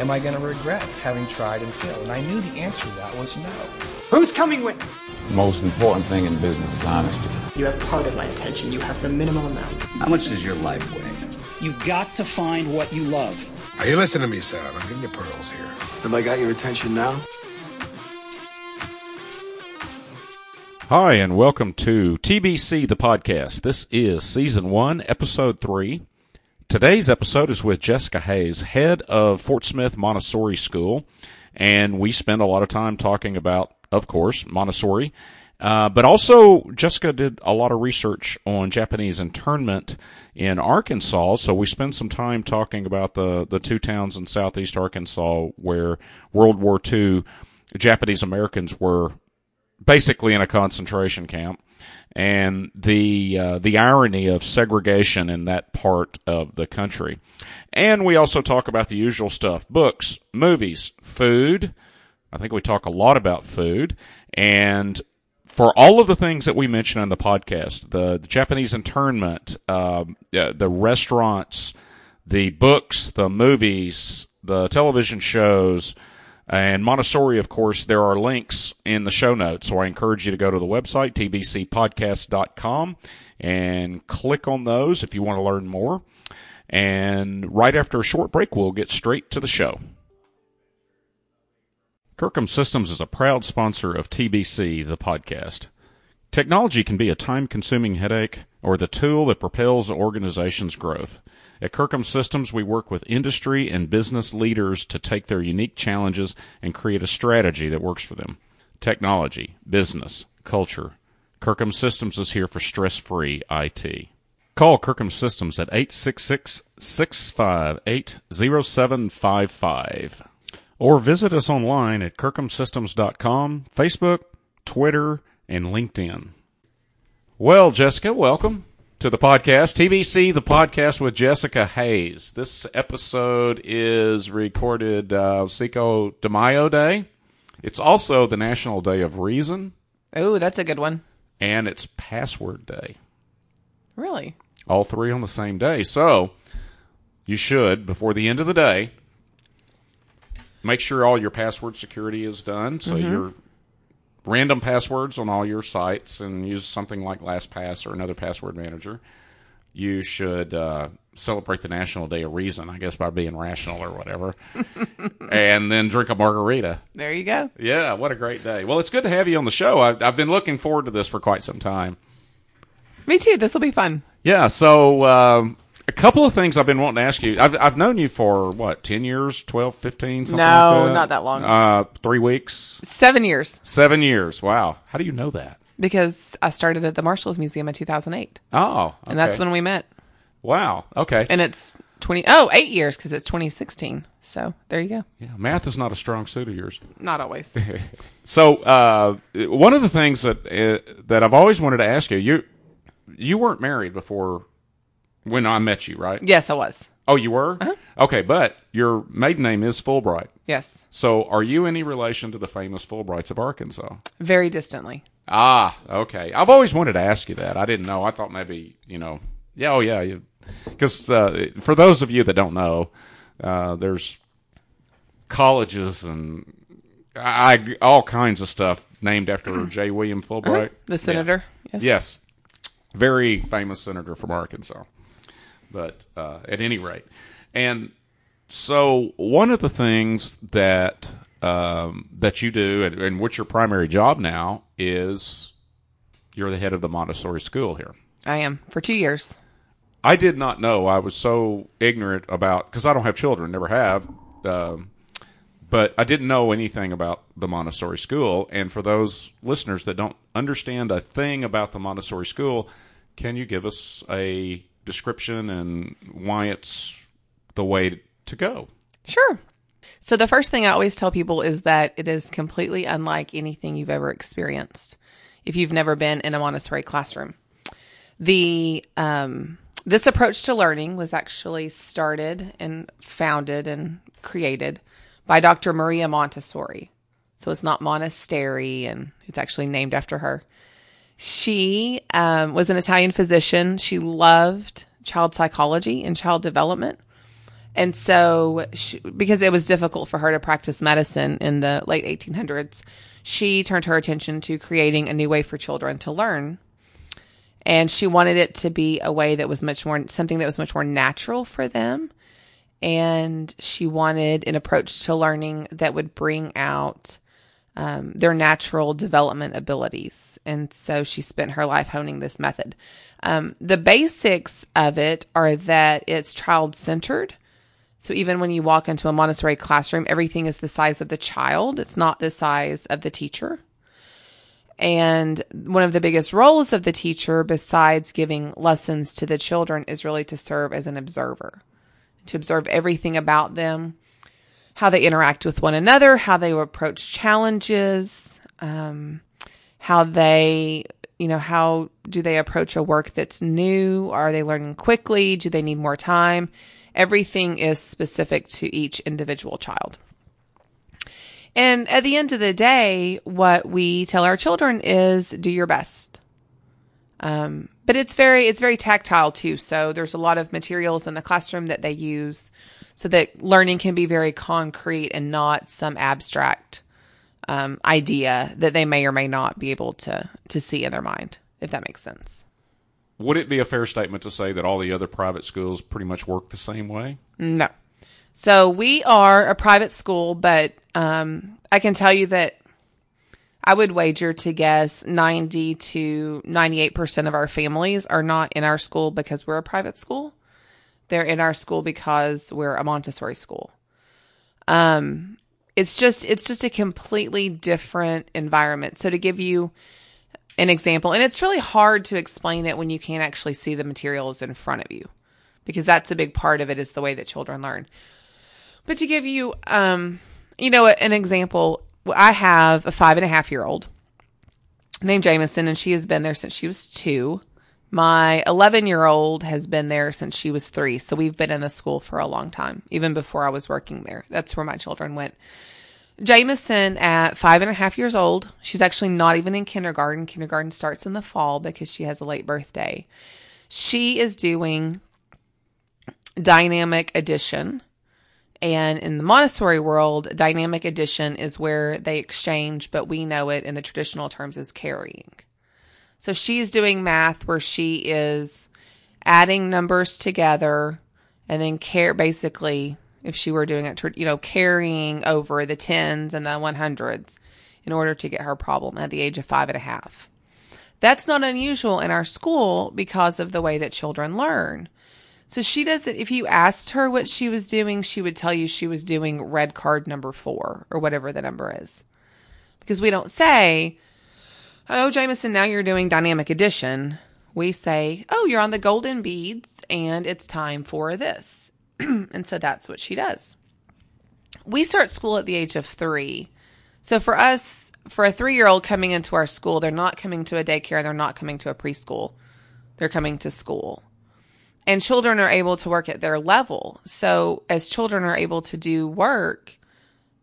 Am I going to regret having tried and failed? And I knew the answer to that was no. Who's coming with me? The most important thing in business is honesty. You have part of my attention. You have the minimum amount. How much does your life weigh? You've got to find what you love. Are you listening to me, son? I'm giving you pearls here. Have I got your attention now? Hi, and welcome to TBC, the podcast. This is season one, episode three. Today's episode is with Jessica Hayes, head of Fort Smith Montessori School, and we spend a lot of time talking about, of course, Montessori. Uh, but also, Jessica did a lot of research on Japanese internment in Arkansas, so we spend some time talking about the, the two towns in southeast Arkansas where World War II Japanese Americans were basically in a concentration camp, and the uh, the irony of segregation in that part of the country. And we also talk about the usual stuff: books, movies, food. I think we talk a lot about food, and for all of the things that we mentioned on the podcast, the, the Japanese internment, uh, the restaurants, the books, the movies, the television shows, and Montessori, of course, there are links in the show notes. So I encourage you to go to the website, tbcpodcast.com, and click on those if you want to learn more. And right after a short break, we'll get straight to the show. Kirkham Systems is a proud sponsor of TBC, the podcast. Technology can be a time consuming headache or the tool that propels an organization's growth. At Kirkham Systems, we work with industry and business leaders to take their unique challenges and create a strategy that works for them. Technology, business, culture. Kirkham Systems is here for stress free IT. Call Kirkham Systems at 866 658 0755 or visit us online at kirkhamsystems.com, Facebook, Twitter, and LinkedIn. Well, Jessica, welcome to the podcast. TBC, the podcast with Jessica Hayes. This episode is recorded uh, Cinco de Mayo Day. It's also the National Day of Reason. Oh, that's a good one. And it's Password Day. Really? All three on the same day. So you should, before the end of the day, make sure all your password security is done. So mm-hmm. your random passwords on all your sites and use something like LastPass or another password manager. You should uh, celebrate the National Day of Reason, I guess, by being rational or whatever, and then drink a margarita. There you go. Yeah, what a great day. Well, it's good to have you on the show. I've, I've been looking forward to this for quite some time. Me too. This will be fun. Yeah. So, um, a couple of things I've been wanting to ask you. I've I've known you for what, 10 years, 12, 15, something no, like that? not that long. Uh, 3 weeks? 7 years. 7 years. Wow. How do you know that? Because I started at the Marshals Museum in 2008. Oh, okay. And that's when we met. Wow. Okay. And it's 20 Oh, 8 years cuz it's 2016. So, there you go. Yeah, math is not a strong suit of yours. Not always. so, uh, one of the things that uh, that I've always wanted to ask you, you you weren't married before when I met you, right? Yes, I was. Oh, you were? Uh-huh. Okay, but your maiden name is Fulbright. Yes. So, are you any relation to the famous Fulbrights of Arkansas? Very distantly. Ah, okay. I've always wanted to ask you that. I didn't know. I thought maybe, you know, yeah, oh, yeah. Because uh, for those of you that don't know, uh, there's colleges and I, all kinds of stuff named after J. William Fulbright. Uh-huh. The senator? Yeah. Yes. Yes. Very famous senator from Arkansas. But uh, at any rate, and so one of the things that um, that you do, and, and what's your primary job now, is you're the head of the Montessori school here. I am for two years. I did not know. I was so ignorant about because I don't have children, never have. Um, but I didn't know anything about the Montessori school. And for those listeners that don't understand a thing about the Montessori school, can you give us a description and why it's the way to go. Sure. So, the first thing I always tell people is that it is completely unlike anything you've ever experienced if you've never been in a Montessori classroom. The um, this approach to learning was actually started and founded and created by Dr. Maria Montessori. So it's not monastery, and it's actually named after her. She um, was an Italian physician. She loved child psychology and child development. and so, she, because it was difficult for her to practice medicine in the late 1800s, she turned her attention to creating a new way for children to learn. And she wanted it to be a way that was much more, something that was much more natural for them. And she wanted an approach to learning that would bring out um, their natural development abilities. And so she spent her life honing this method. Um, the basics of it are that it's child centered. So even when you walk into a Montessori classroom, everything is the size of the child. It's not the size of the teacher. And one of the biggest roles of the teacher, besides giving lessons to the children, is really to serve as an observer, to observe everything about them, how they interact with one another, how they approach challenges, um, how they, you know, how do they approach a work that's new? Are they learning quickly? Do they need more time? Everything is specific to each individual child. And at the end of the day, what we tell our children is do your best. Um, but it's very, it's very tactile too. So there's a lot of materials in the classroom that they use so that learning can be very concrete and not some abstract, um, idea that they may or may not be able to, to see in their mind, if that makes sense. Would it be a fair statement to say that all the other private schools pretty much work the same way? No. So we are a private school, but um, I can tell you that I would wager to guess 90 to 98% of our families are not in our school because we're a private school. They're in our school because we're a Montessori school. Um, it's just it's just a completely different environment. So to give you an example. And it's really hard to explain it when you can't actually see the materials in front of you because that's a big part of it is the way that children learn. But to give you, um, you know, an example, I have a five and a half year old named Jameson, and she has been there since she was two. My 11 year old has been there since she was three. So we've been in the school for a long time, even before I was working there. That's where my children went. Jameson at five and a half years old. She's actually not even in kindergarten. Kindergarten starts in the fall because she has a late birthday. She is doing dynamic addition. And in the Montessori world, dynamic addition is where they exchange, but we know it in the traditional terms as carrying. So she's doing math where she is adding numbers together and then care basically if she were doing it, you know, carrying over the tens and the 100s in order to get her problem at the age of five and a half. That's not unusual in our school because of the way that children learn. So she doesn't, if you asked her what she was doing, she would tell you she was doing red card number four or whatever the number is. Because we don't say, oh, Jameson, now you're doing dynamic addition. We say, oh, you're on the golden beads and it's time for this. and so that's what she does. We start school at the age of three. So for us, for a three year old coming into our school, they're not coming to a daycare, they're not coming to a preschool, they're coming to school. And children are able to work at their level. So as children are able to do work,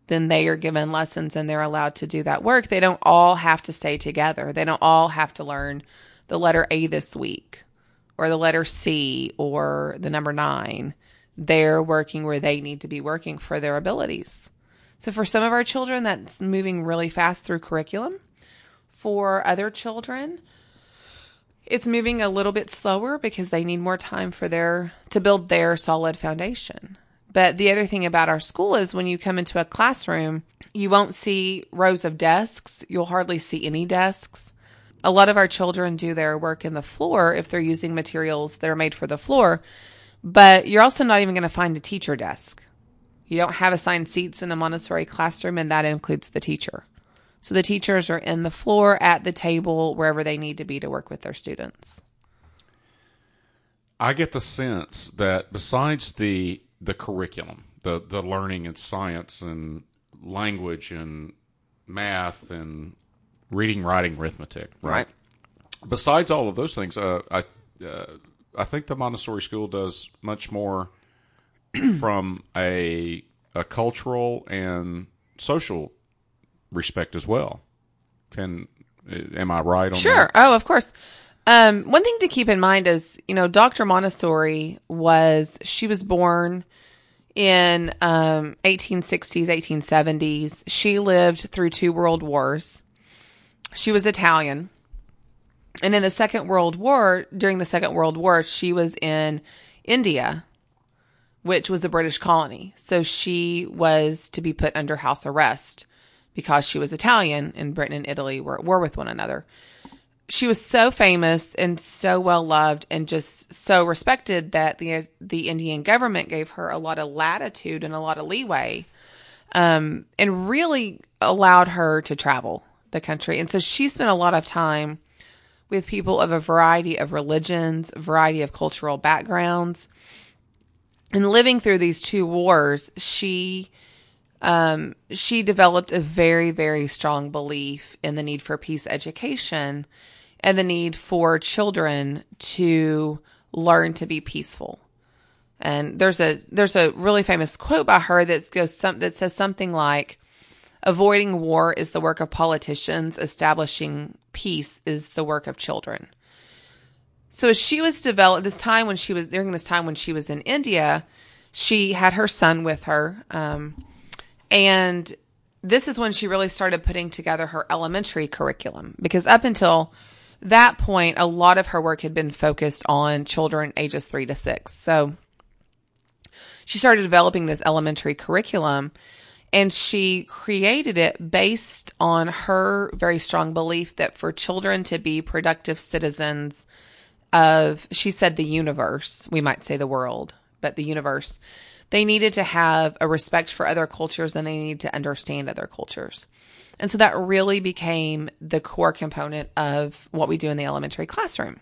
then they are given lessons and they're allowed to do that work. They don't all have to stay together. They don't all have to learn the letter A this week or the letter C or the number nine they're working where they need to be working for their abilities. So for some of our children, that's moving really fast through curriculum. For other children, it's moving a little bit slower because they need more time for their to build their solid foundation. But the other thing about our school is when you come into a classroom, you won't see rows of desks. You'll hardly see any desks. A lot of our children do their work in the floor if they're using materials that are made for the floor but you're also not even going to find a teacher desk. You don't have assigned seats in a Montessori classroom, and that includes the teacher. So the teachers are in the floor, at the table, wherever they need to be to work with their students. I get the sense that besides the the curriculum, the the learning in science and language and math and reading, writing, arithmetic, right? right. Besides all of those things, uh, I uh, I think the Montessori school does much more from a a cultural and social respect as well. Can am I right on sure. that? Oh, of course. Um, one thing to keep in mind is, you know, Dr. Montessori was she was born in um, 1860s, 1870s. She lived through two world wars. She was Italian. And in the Second World War, during the Second World War, she was in India, which was a British colony. So she was to be put under house arrest because she was Italian and Britain and Italy were at war with one another. She was so famous and so well loved and just so respected that the the Indian government gave her a lot of latitude and a lot of leeway, um, and really allowed her to travel the country. And so she spent a lot of time with people of a variety of religions, a variety of cultural backgrounds. And living through these two wars, she um, she developed a very, very strong belief in the need for peace education and the need for children to learn to be peaceful. And there's a there's a really famous quote by her that goes some that says something like, "Avoiding war is the work of politicians. Establishing peace is the work of children." So as she was developed this time when she was during this time when she was in India, she had her son with her. Um, and this is when she really started putting together her elementary curriculum because up until that point, a lot of her work had been focused on children ages three to six. So she started developing this elementary curriculum and she created it based on her very strong belief that for children to be productive citizens of, she said, the universe, we might say the world, but the universe, they needed to have a respect for other cultures and they needed to understand other cultures. And so that really became the core component of what we do in the elementary classroom.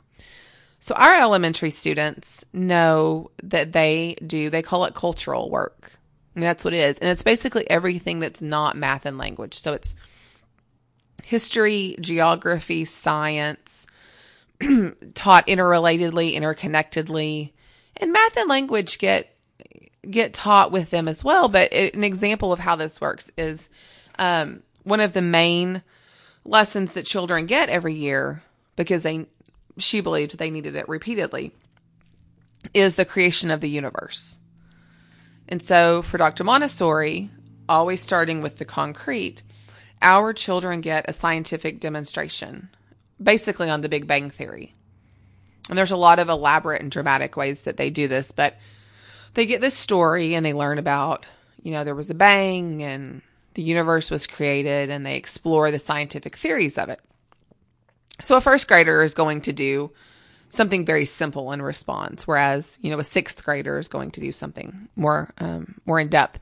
So our elementary students know that they do, they call it cultural work. And that's what it is. And it's basically everything that's not math and language. So it's history, geography, science, taught interrelatedly, interconnectedly. And math and language get get taught with them as well. But it, an example of how this works is um, one of the main lessons that children get every year because they she believed they needed it repeatedly is the creation of the universe. And so for Dr. Montessori, always starting with the concrete, our children get a scientific demonstration basically on the Big Bang Theory. And there's a lot of elaborate and dramatic ways that they do this, but they get this story and they learn about, you know, there was a bang and the universe was created and they explore the scientific theories of it. So a first grader is going to do something very simple in response, whereas, you know, a sixth grader is going to do something more, um, more in depth.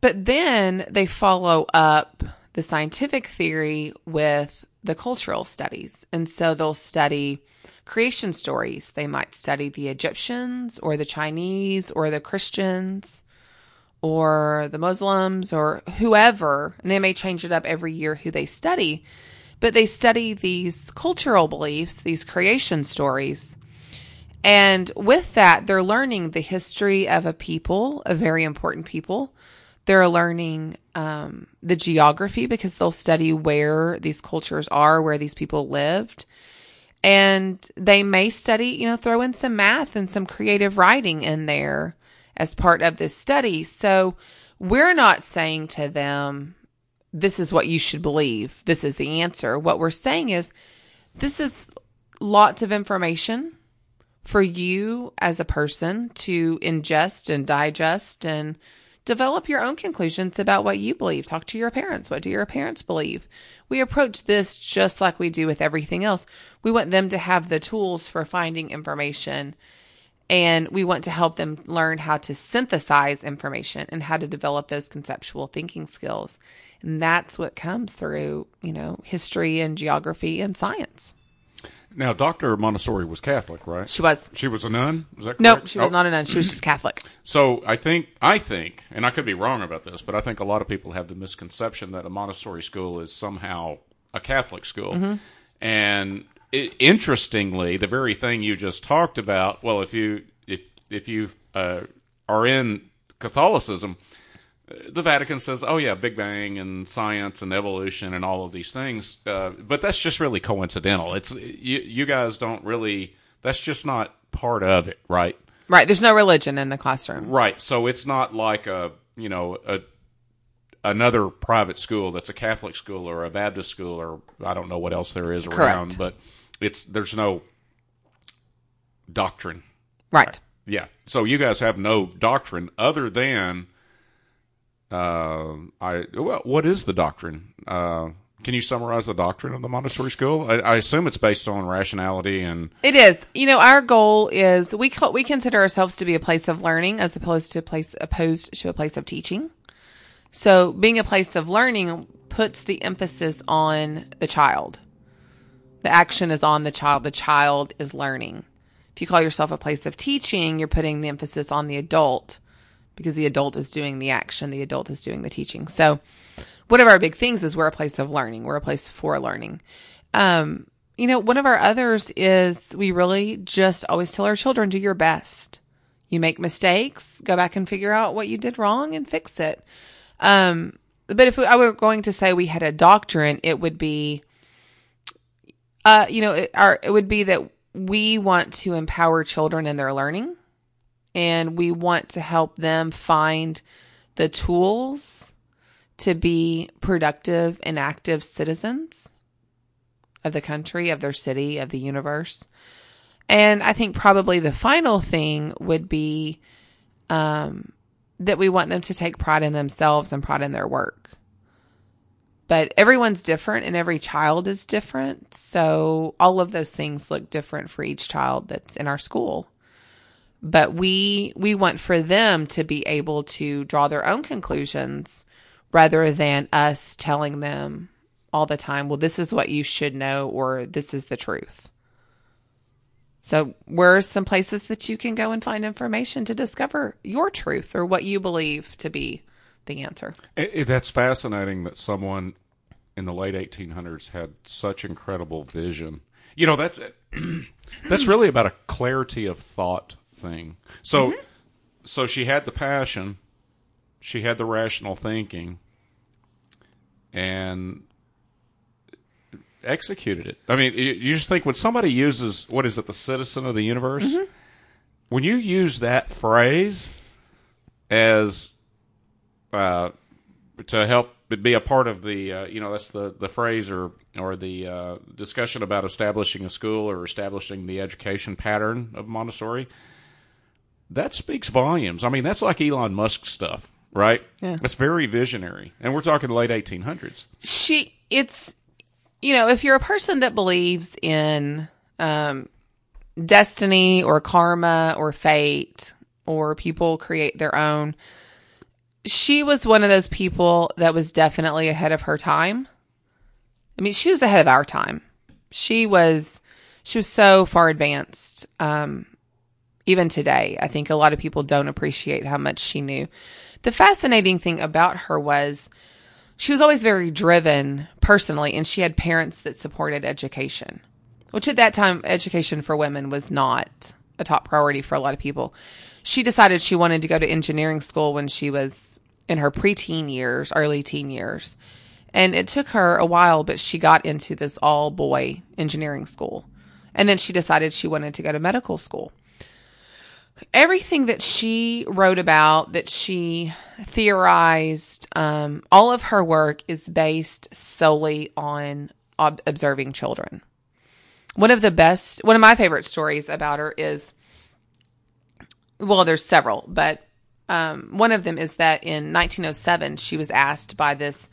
But then they follow up the scientific theory with the cultural studies. And so they'll study creation stories. They might study the Egyptians or the Chinese or the Christians or the Muslims or whoever. And they may change it up every year who they study, but they study these cultural beliefs, these creation stories. And with that, they're learning the history of a people, a very important people. They're learning um, the geography because they'll study where these cultures are, where these people lived and they may study, you know, throw in some math and some creative writing in there as part of this study. So we're not saying to them, this is what you should believe. This is the answer. What we're saying is, this is lots of information for you as a person to ingest and digest and develop your own conclusions about what you believe. Talk to your parents. What do your parents believe? we approach this just like we do with everything else. We want them to have the tools for finding information and we want to help them learn how to synthesize information and how to develop those conceptual thinking skills. And that's what comes through, you know, history and geography and science. Now, Dr. Montessori was Catholic, right? She was. She was a nun? Is that correct? Nope, she was Oh. not a nun. She was just Catholic. So I think I think, and I could be wrong about this, but I think a lot of people have the misconception that a Montessori school is somehow a Catholic school. Mm-hmm. And it, interestingly, the very thing you just talked about, well, if you if if you uh, are in Catholicism, the Vatican says, "Oh yeah, Big Bang and science and evolution and all of these things," uh, but that's just really coincidental. It's you, you guys don't really. That's just not part of it, right? Right. There's no religion in the classroom. Right. So it's not like a you know a another private school that's a Catholic school or a Baptist school or I don't know what else there is around, Correct. but it's there's no doctrine. Right. Yeah. So you guys have no doctrine other than uh, I. Well, what is the doctrine? Uh, can you summarize the doctrine of the Montessori school? I, I assume it's based on rationality and It is. You know, our goal is we call, we consider ourselves to be a place of learning as opposed to a place opposed to a place of teaching. So, being a place of learning puts the emphasis on the child. The action is on the child. The child is learning. If you call yourself a place of teaching, you're putting the emphasis on the adult because the adult is doing the action, the adult is doing the teaching. So, one of our big things is we're a place of learning. We're a place for learning. Um, you know, one of our others is we really just always tell our children, do your best. You make mistakes, go back and figure out what you did wrong and fix it. Um, but if I were going to say we had a doctrine, it would be, uh, you know, it, our, it would be that we want to empower children in their learning and we want to help them find the tools to be productive and active citizens of the country, of their city, of the universe. And I think probably the final thing would be um, that we want them to take pride in themselves and pride in their work. But everyone's different and every child is different. So all of those things look different for each child that's in our school. But we we want for them to be able to draw their own conclusions rather than us telling them all the time, well, this is what you should know or this is the truth. So, where are some places that you can go and find information to discover your truth or what you believe to be the answer? It, it- that's fascinating that someone in the late 1800s had such incredible vision. You know, that's that's really about a clarity of thought thing. So, so she had the passion, she had the rational thinking, and executed it. I mean, you, you just think when somebody uses what is it, the citizen of the universe, when you use that phrase as uh, to help be a part of the uh, you know that's the the phrase or or the uh, discussion about establishing a school or establishing the education pattern of Montessori. That speaks volumes. I mean, that's like Elon Musk stuff, right? Yeah. It's very visionary, and we're talking the late 1800s. she it's you know if you're a person that believes in um destiny or karma or fate or people create their own she was one of those people that was definitely ahead of her time. I mean she was ahead of our time. She was she was so far advanced um even today. I think a lot of people don't appreciate how much she knew. The fascinating thing about her was she was always very driven personally and she had parents that supported education which at that time education for women was not a top priority for a lot of people she decided she wanted to go to engineering school when she was in her preteen years early teen years. And it took her a while but she got into this all boy engineering school. And then she decided she wanted to go to medical school. Everything that she wrote about, that she theorized, um, all of her work is based solely on ob- observing children. One of the best, one of my favorite stories about her is, well, there's several, but um, one of them is that in 1907 she was asked by this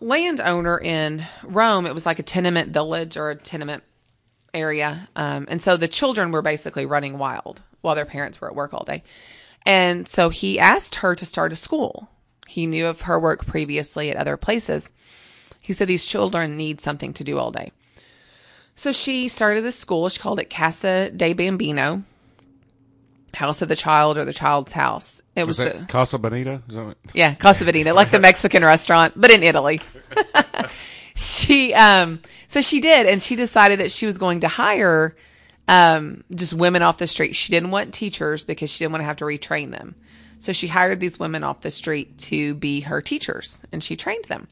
landowner in Rome. It was like a tenement village or a tenement area. Um, and so the children were basically running wild while their parents were at work all day. And so he asked her to start a school. He knew of her work previously at other places. He said these children need something to do all day. So she started this school. She called it Casa de Bambino, House of the Child or the Child's House. It was, Was the, Casa Bonita? Is that what- yeah, Casa Bonita, like the Mexican restaurant, but in Italy. she, um, so she did, and she decided that she was going to hire, um, just women off the street. She didn't want teachers because she didn't want to have to retrain them. So she hired these women off the street to be her teachers, and she trained them.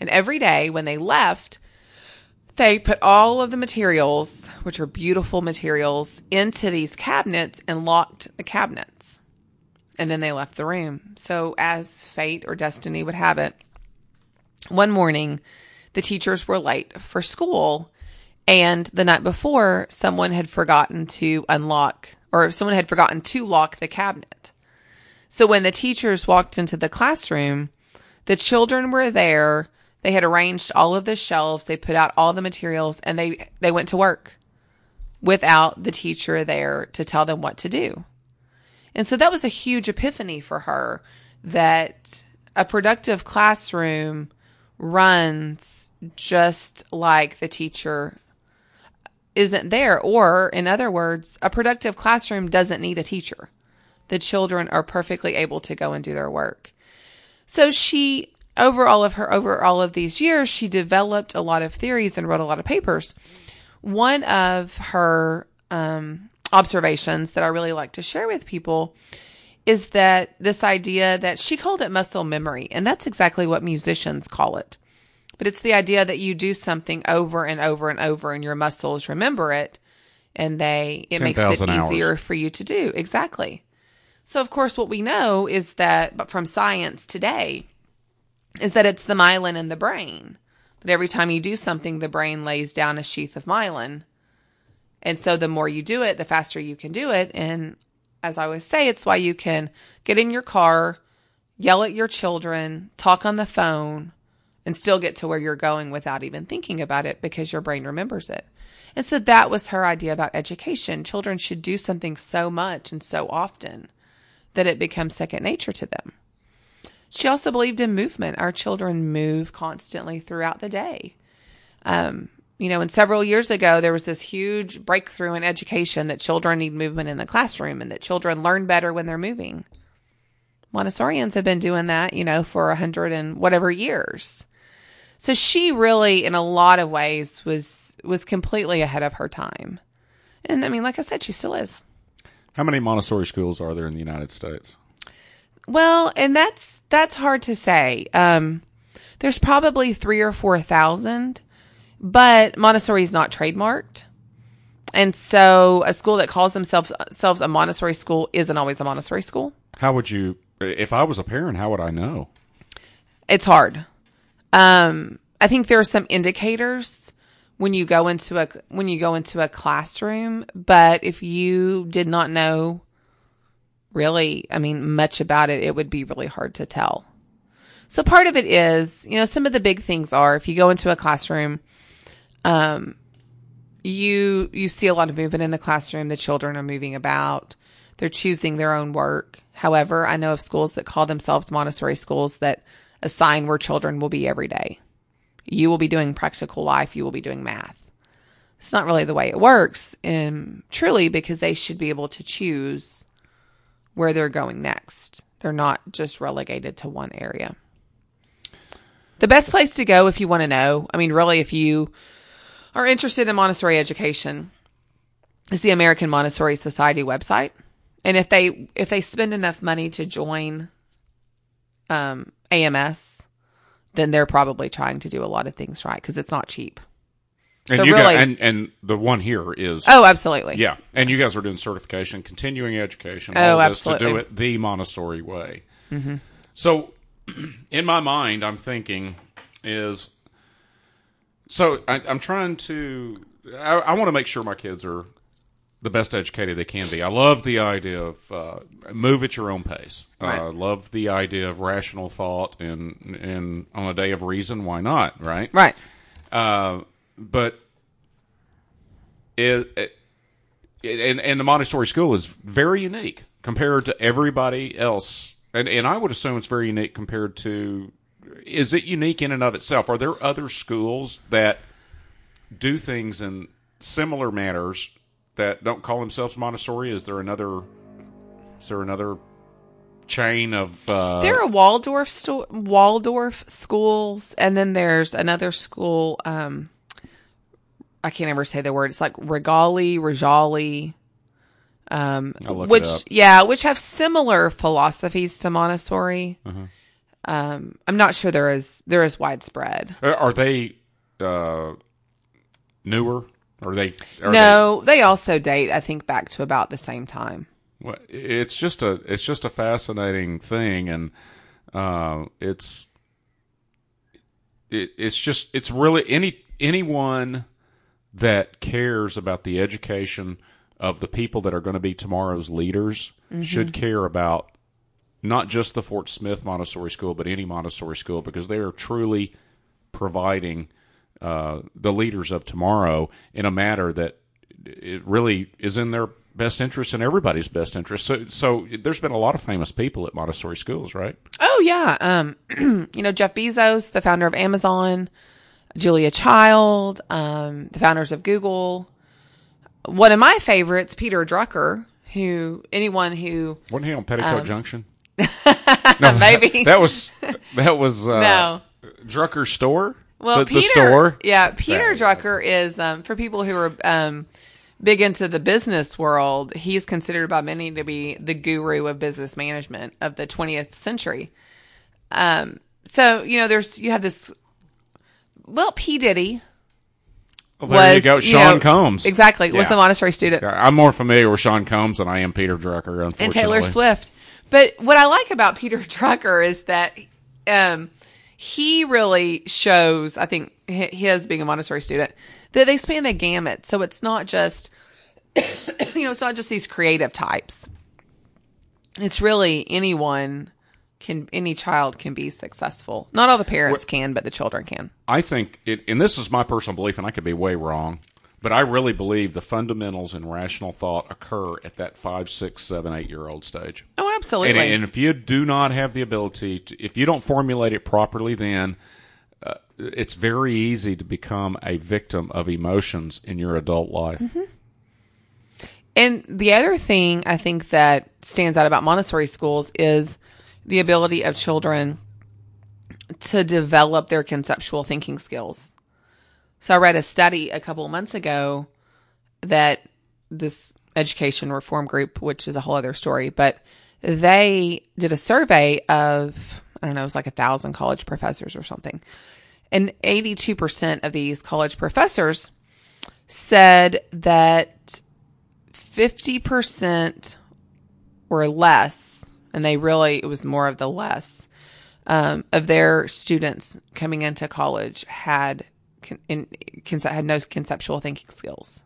And every day when they left, they put all of the materials, which are beautiful materials, into these cabinets and locked the cabinets. And then they left the room. So, as fate or destiny would have it, one morning the teachers were late for school. And the night before, someone had forgotten to unlock, or someone had forgotten to lock the cabinet. So, when the teachers walked into the classroom, the children were there they had arranged all of the shelves, they put out all the materials, and they, they went to work without the teacher there to tell them what to do. And so that was a huge epiphany for her that a productive classroom runs just like the teacher isn't there. Or, in other words, a productive classroom doesn't need a teacher. The children are perfectly able to go and do their work. So she over all of her over all of these years, she developed a lot of theories and wrote a lot of papers. One of her um, observations that I really like to share with people is that this idea that she called it muscle memory, and that's exactly what musicians call it. But it's the idea that you do something over and over and over, and your muscles remember it, and they it 10, makes it hours. easier for you to do exactly. So, of course, what we know is that, but from science today, is that it's the myelin in the brain. That every time you do something, the brain lays down a sheath of myelin. And so the more you do it, the faster you can do it. And as I always say, it's why you can get in your car, yell at your children, talk on the phone, and still get to where you're going without even thinking about it because your brain remembers it. And so that was her idea about education. Children should do something so much and so often that it becomes second nature to them. She also believed in movement. Our children move constantly throughout the day. Um, you know, and several years ago, there was this huge breakthrough in education that children need movement in the classroom and that children learn better when they're moving. Montessorians have been doing that, you know, for a hundred and whatever years. So she really, in a lot of ways, was was completely ahead of her time. And I mean, like I said, she still is. How many Montessori schools are there in the United States? Well, and that's that's hard to say. Um, there's probably three or four thousand, but Montessori is not trademarked, and so a school that calls themselves themselves a Montessori school isn't always a Montessori school. How would you, if I was a parent, how would I know? It's hard. Um, I think there are some indicators when you go into a when you go into a classroom, but if you did not know really, I mean, much about it, it would be really hard to tell. So part of it is, you know, some of the big things are if you go into a classroom, um, you you see a lot of movement in the classroom. The children are moving about. They're choosing their own work. However, I know of schools that call themselves Montessori schools that assign where children will be every day. You will be doing practical life. You will be doing math. It's not really the way it works, and truly, because they should be able to choose where they're going next. They're not just relegated to one area. The best place to go if you want to know, I mean, really, if you are interested in Montessori education, is the American Montessori Society website. And if they if they spend enough money to join um, AMS, then they're probably trying to do a lot of things right because it's not cheap. And So you really- got, and and the one here is Oh, absolutely. yeah, and you guys are doing certification, continuing education, Oh, this to do it the Montessori way. Mm-hmm. So, in my mind, I'm thinking is so I, I'm trying to I, I want to make sure my kids are the best educated they can be. I love the idea of uh, move at your own pace. Right. Uh, love the idea of rational thought and and on a day of reason, why not? Right. Right. Uh, but it, it, and and the Montessori school is very unique compared to everybody else, and and I would assume it's very unique compared to. Is it unique in and of itself? Are there other schools that do things in similar manners that don't call themselves Montessori? Is there another? Is there another chain of? Uh, There are Waldorf sto- Waldorf schools, and then there's another school. Um, I can't ever say the word. It's like Regali, Regali. Um, I'll look it which yeah, which have similar philosophies to Montessori. Uh-huh. Um, I'm not sure they're as they're as widespread. Are are they uh, newer? Or they? Are no, they also date. I think back to about the same time. Well, it's just a it's just a fascinating thing, and uh, it's it, it's just it's really any anyone that cares about the education of the people that are going to be tomorrow's leaders should care about not just the Fort Smith Montessori School, but any Montessori school because they are truly providing uh, the leaders of tomorrow in a matter that it really is in their best interest and everybody's best interest. So, so there's been a lot of famous people at Montessori schools, right? Oh yeah, um, you know Jeff Bezos, the founder of Amazon, Julia Child, um, the founders of Google. One of my favorites, Peter Drucker, who anyone who Wasn't he on Petticoat Junction? maybe That was that was uh, No. Drucker store. Well, the, Peter, the store. yeah, Peter Yeah. Drucker is um, for people who are um, big into the business world. He's considered by many to be the guru of business management of the 20th century. Um, so you know, there's you have this. Well, P Diddy Well, there you was go, you Sean know, Combs. exactly was the Montessori student. I'm more familiar with Sean Combs than I am Peter Drucker. Unfortunately, and Taylor Swift. But what I like about Peter Drucker is that um, he really shows, I think, his being a Montessori student, that they span the gamut. So it's not just, you know, it's not just these creative types. It's really anyone can, any child can be successful. Not all the parents can, but the children can. I think it, and this is my personal belief, and I could be way wrong, but I really believe the fundamentals in rational thought occur at that five, six, seven, eight year old stage. Oh, absolutely. And, and if you do not have the ability, to, if you don't formulate it properly, then uh, it's very easy to become a victim of emotions in your adult life. And the other thing I think that stands out about Montessori schools is the ability of children to develop their conceptual thinking skills. So I read a study a couple months ago that this education reform group, which is a whole other story, but they did a survey of, I don't know, it was like a thousand college professors or something. And 82% of these college professors said that 50% or less, and they really, it was more of the less, um, of their students coming into college had con- in, had no conceptual thinking skills.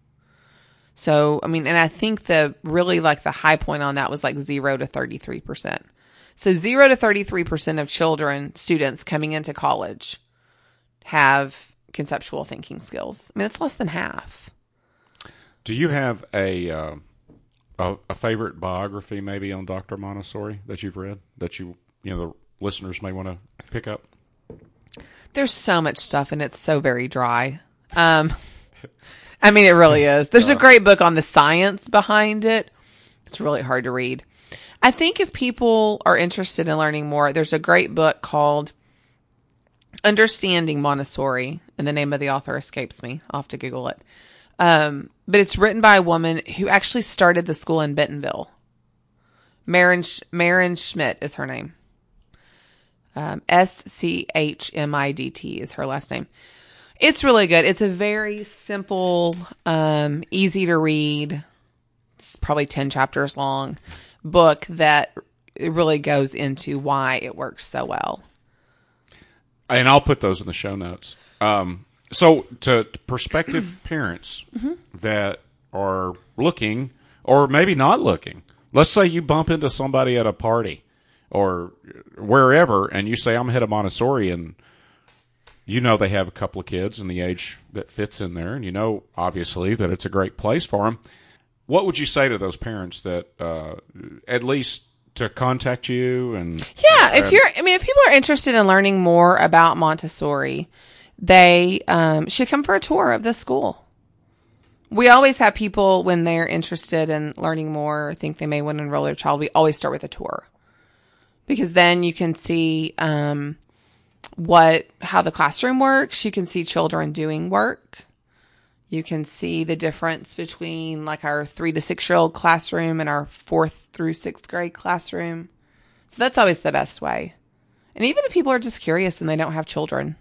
So, I mean, and I think the really like the high point on that was like zero to 33%. So zero to 33% of children, students coming into college have conceptual thinking skills. I mean, it's less than half. Do you have a, uh, a a favorite biography maybe on Dr. Montessori that you've read that you you know the listeners may want to pick up? There's so much stuff and it's so very dry. Um, I mean, it really is. There's a great book on the science behind it. It's really hard to read. I think if people are interested in learning more, there's a great book called Understanding Montessori, and the name of the author escapes me. I'll have to Google it. Um, but it's written by a woman who actually started the school in Bentonville. Maren, Maren Schmidt is her name. Um, S C H M I D T is her last name. It's really good. It's a very simple, um, easy to read. It's probably 10 chapters long book that it really goes into why it works so well. and I'll put those in the show notes. Um, so, to, to prospective parents that are looking, or maybe not looking, let's say you bump into somebody at a party or wherever, and you say, "I'm head of Montessori," and you know they have a couple of kids in the age that fits in there, and you know obviously that it's a great place for them. What would you say to those parents that uh, at least to contact you and Yeah, if you're, I mean, if people are interested in learning more about Montessori, they um, should come for a tour of the school. We always have people when they're interested in learning more or think they may want to enroll their child. We always start with a tour because then you can see um, what how the classroom works. You can see children doing work. You can see the difference between like our three to six year old classroom and our fourth through sixth grade classroom. So that's always the best way. And even if people are just curious and they don't have children,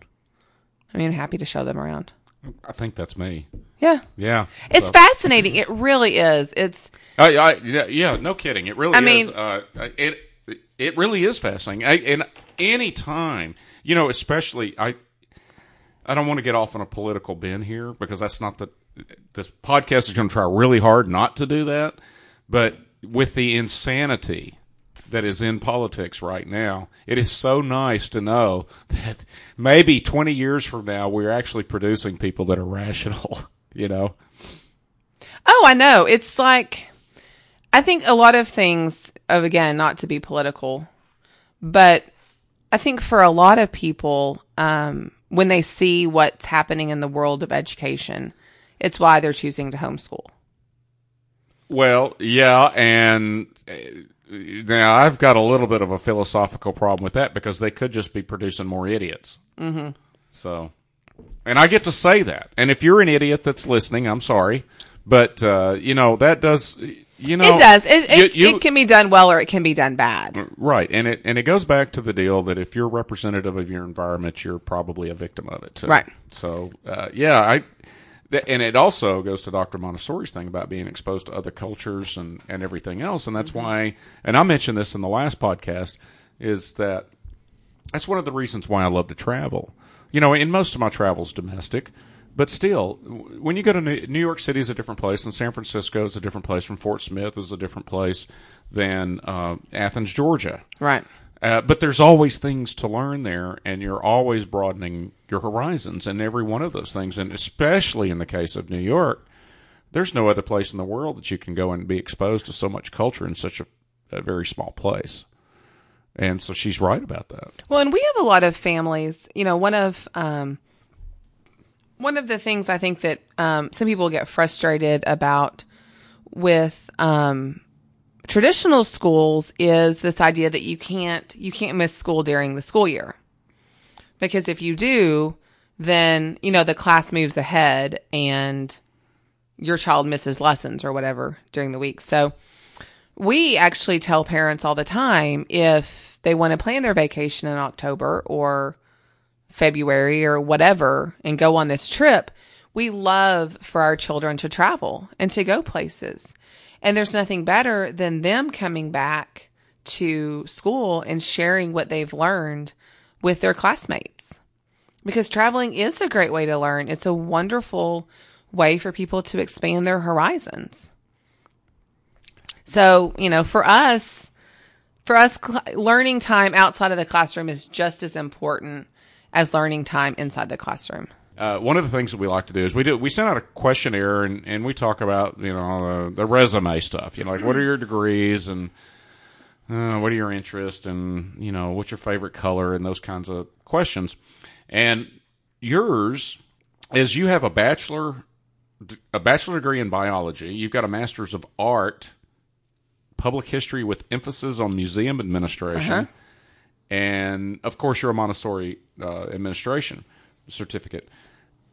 I mean, I'm happy to show them around. I think that's me. Yeah. Yeah. It's So- fascinating. It really is. It's I, I, yeah, yeah, no kidding. It really I is. mean- uh, it it really is fascinating. I, and any time, you know, especially I, I don't want to get off on a political bin here because that's not the. This podcast is going to try really hard not to do that, but with the insanity that is in politics right now, it is so nice to know that maybe twenty years from now we're actually producing people that are rational. You know. Oh, I know. It's like I think a lot of things of again, not to be political, but I think for a lot of people, um, when they see what's happening in the world of education, it's why they're choosing to homeschool. Well, yeah, and uh, now I've got a little bit of a philosophical problem with that because they could just be producing more idiots. Mm-hmm. So, and I get to say that. And if you're an idiot that's listening, I'm sorry, but uh, you know that does. You know, it does. It, it, you- you- it can be done well or it can be done bad. Right, and it and it goes back to the deal that if you're representative of your environment, you're probably a victim of it. Too. Right. So, uh, yeah, I, and it also goes to Dr. Montessori's thing about being exposed to other cultures and and everything else, and that's why. And I mentioned this in the last podcast is that that's one of the reasons why I love to travel. You know, in most of my travels domestic, but still, when you go to New New York City is a different place, and San Francisco is a different place, from Fort Smith is a different place than uh, Athens, Georgia. Right. Uh, but there's always things to learn there, and you're always broadening your horizons in every one of those things. And especially in the case of New York, there's no other place in the world that you can go and be exposed to so much culture in such a, a very small place. And so she's right about that. Well, and we have a lot of families. You know, one of um, one of the things I think that um, some people get frustrated about with um, traditional schools is this idea that you can't you can't miss school during the school year because if you do, then you know the class moves ahead and your child misses lessons or whatever during the week. So we actually tell parents all the time if they want to plan their vacation in October or February or whatever and go on this trip, we love for our children to travel and to go places. And there's nothing better than them coming back to school and sharing what they've learned with their classmates. Because traveling is a great way to learn. It's a wonderful way for people to expand their horizons. So, you know, for us, for us, cl- learning time outside of the classroom is just as important as learning time inside the classroom. Uh, one of the things that we like to do is we do we send out a questionnaire and, and we talk about you know the, the resume stuff. You know, like what are your degrees and uh, what are your interests and you know what's your favorite color and those kinds of questions. And yours is you have a bachelor a bachelor degree in biology. You've got a master's of art, public history with emphasis on museum administration, and of course you're a Montessori uh, administration certificate.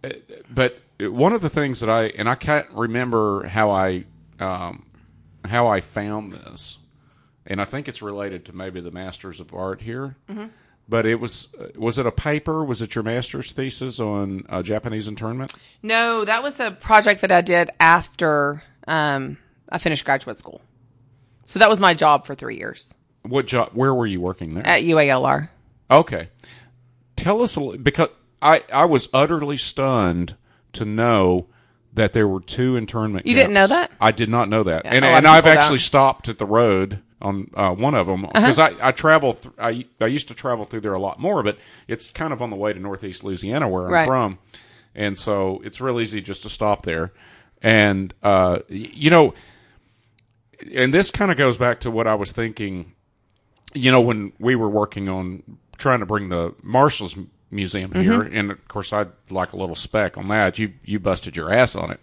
Uh, But one of the things that I and I can't remember how I um, how I found this, and I think it's related to maybe the Masters of Art here. But it was was it a paper? Was it your master's thesis on uh, Japanese internment? No, that was a project that I did after um, I finished graduate school. So that was my job for three years What job? Where were you working there? at UALR. Okay. Tell us a little, because I, I was utterly stunned to know that there were two internment You didn't know that? I did not know that. Yeah, and and I've actually don't. stopped at the road on uh, one of them Uh-huh. because I, I travel, th- I, I used to travel through there a lot more, but it's kind of on the way to Northeast Louisiana where I'm Right. from. And so it's real easy just to stop there. And, uh, you know, and this kind of goes back to what I was thinking you know, when we were working on trying to bring the Marshals Museum here, and of course I'd like a little spec on that. You you busted your ass on it,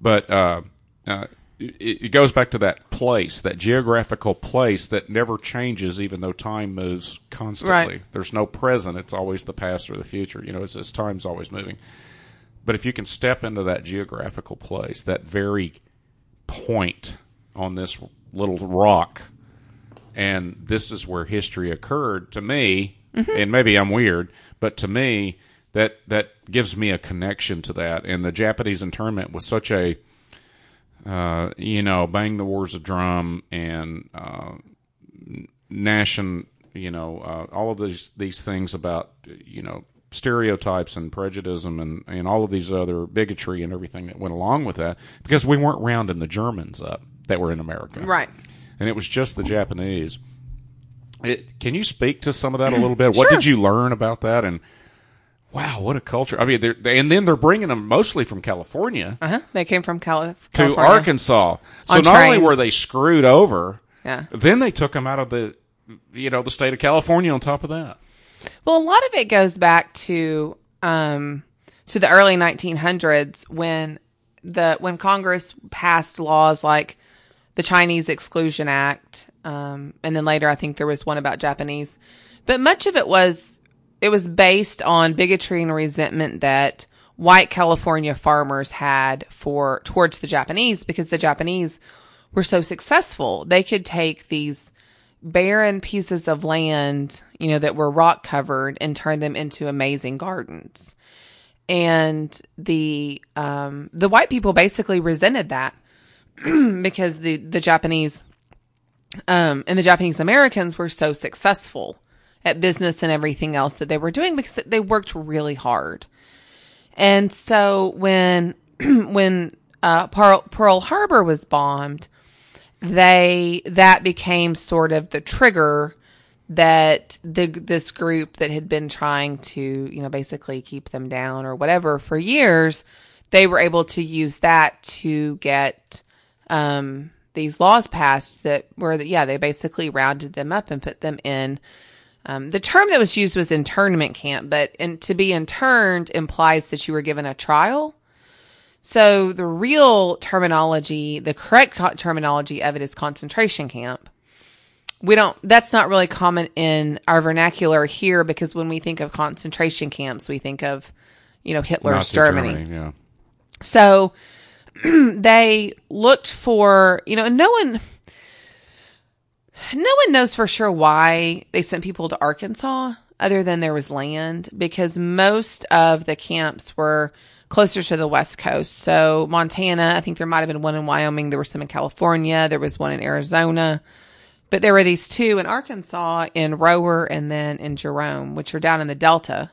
but uh, uh, it, it goes back to that place, that geographical place that never changes, even though time moves constantly. Right. There's no present; it's always the past or the future. You know, it's, it's time's always moving. But if you can step into that geographical place, that very point on this little rock and this is where history occurred to me and maybe i'm weird but to me that that gives me a connection to that. And the Japanese internment was such a uh, you know, bang the wars of drum and uh, nation, you know, uh, all of these these things about you know stereotypes and prejudice and and all of these other bigotry and everything that went along with that because we weren't rounding the Germans up that were in America, Right. And it was just the Japanese. It, can you speak to some of that a little bit? What Sure. did you learn about that? And wow, what a culture! I mean, they're, they, and then they're bringing them mostly from California Uh huh. They came from Cali- to Arkansas. So not only were they screwed over, Yeah. then they took them out of the, you know, the state of California. On top of that, Well, a lot of it goes back to um, to the early 1900s when the when Congress passed laws like the Chinese Exclusion Act, um, and then later I think there was one about Japanese, but much of it was it was based on bigotry and resentment that white California farmers had for towards the Japanese because the Japanese were so successful. They could take these barren pieces of land, you know, that were rock covered and turn them into amazing gardens. And the um the white people basically resented that because the the Japanese um and the Japanese Americans were so successful at business and everything else that they were doing because they worked really hard. And so when when uh, Pearl, Pearl Harbor was bombed, they that became sort of the trigger that the this group that had been trying to you know basically keep them down or whatever for years, they were able to use that to get um, these laws passed that were that yeah they basically rounded them up and put them in um, the term that was used was internment camp, but in, to be interned implies that you were given a trial. So the real terminology, the correct co- terminology of it is concentration camp. We don't, that's not really common in our vernacular here because when we think of concentration camps, we think of, you know, Hitler's Nazi Germany. yeah. So they looked for, you know, and no one, no one knows for sure why they sent people to Arkansas other than there was land because most of the camps were closer to the West Coast. So Montana, I think there might have been one in Wyoming. There were some in California. There was one in Arizona. But there were these two in Arkansas, in Rohwer, and then in Jerome, which are down in the Delta.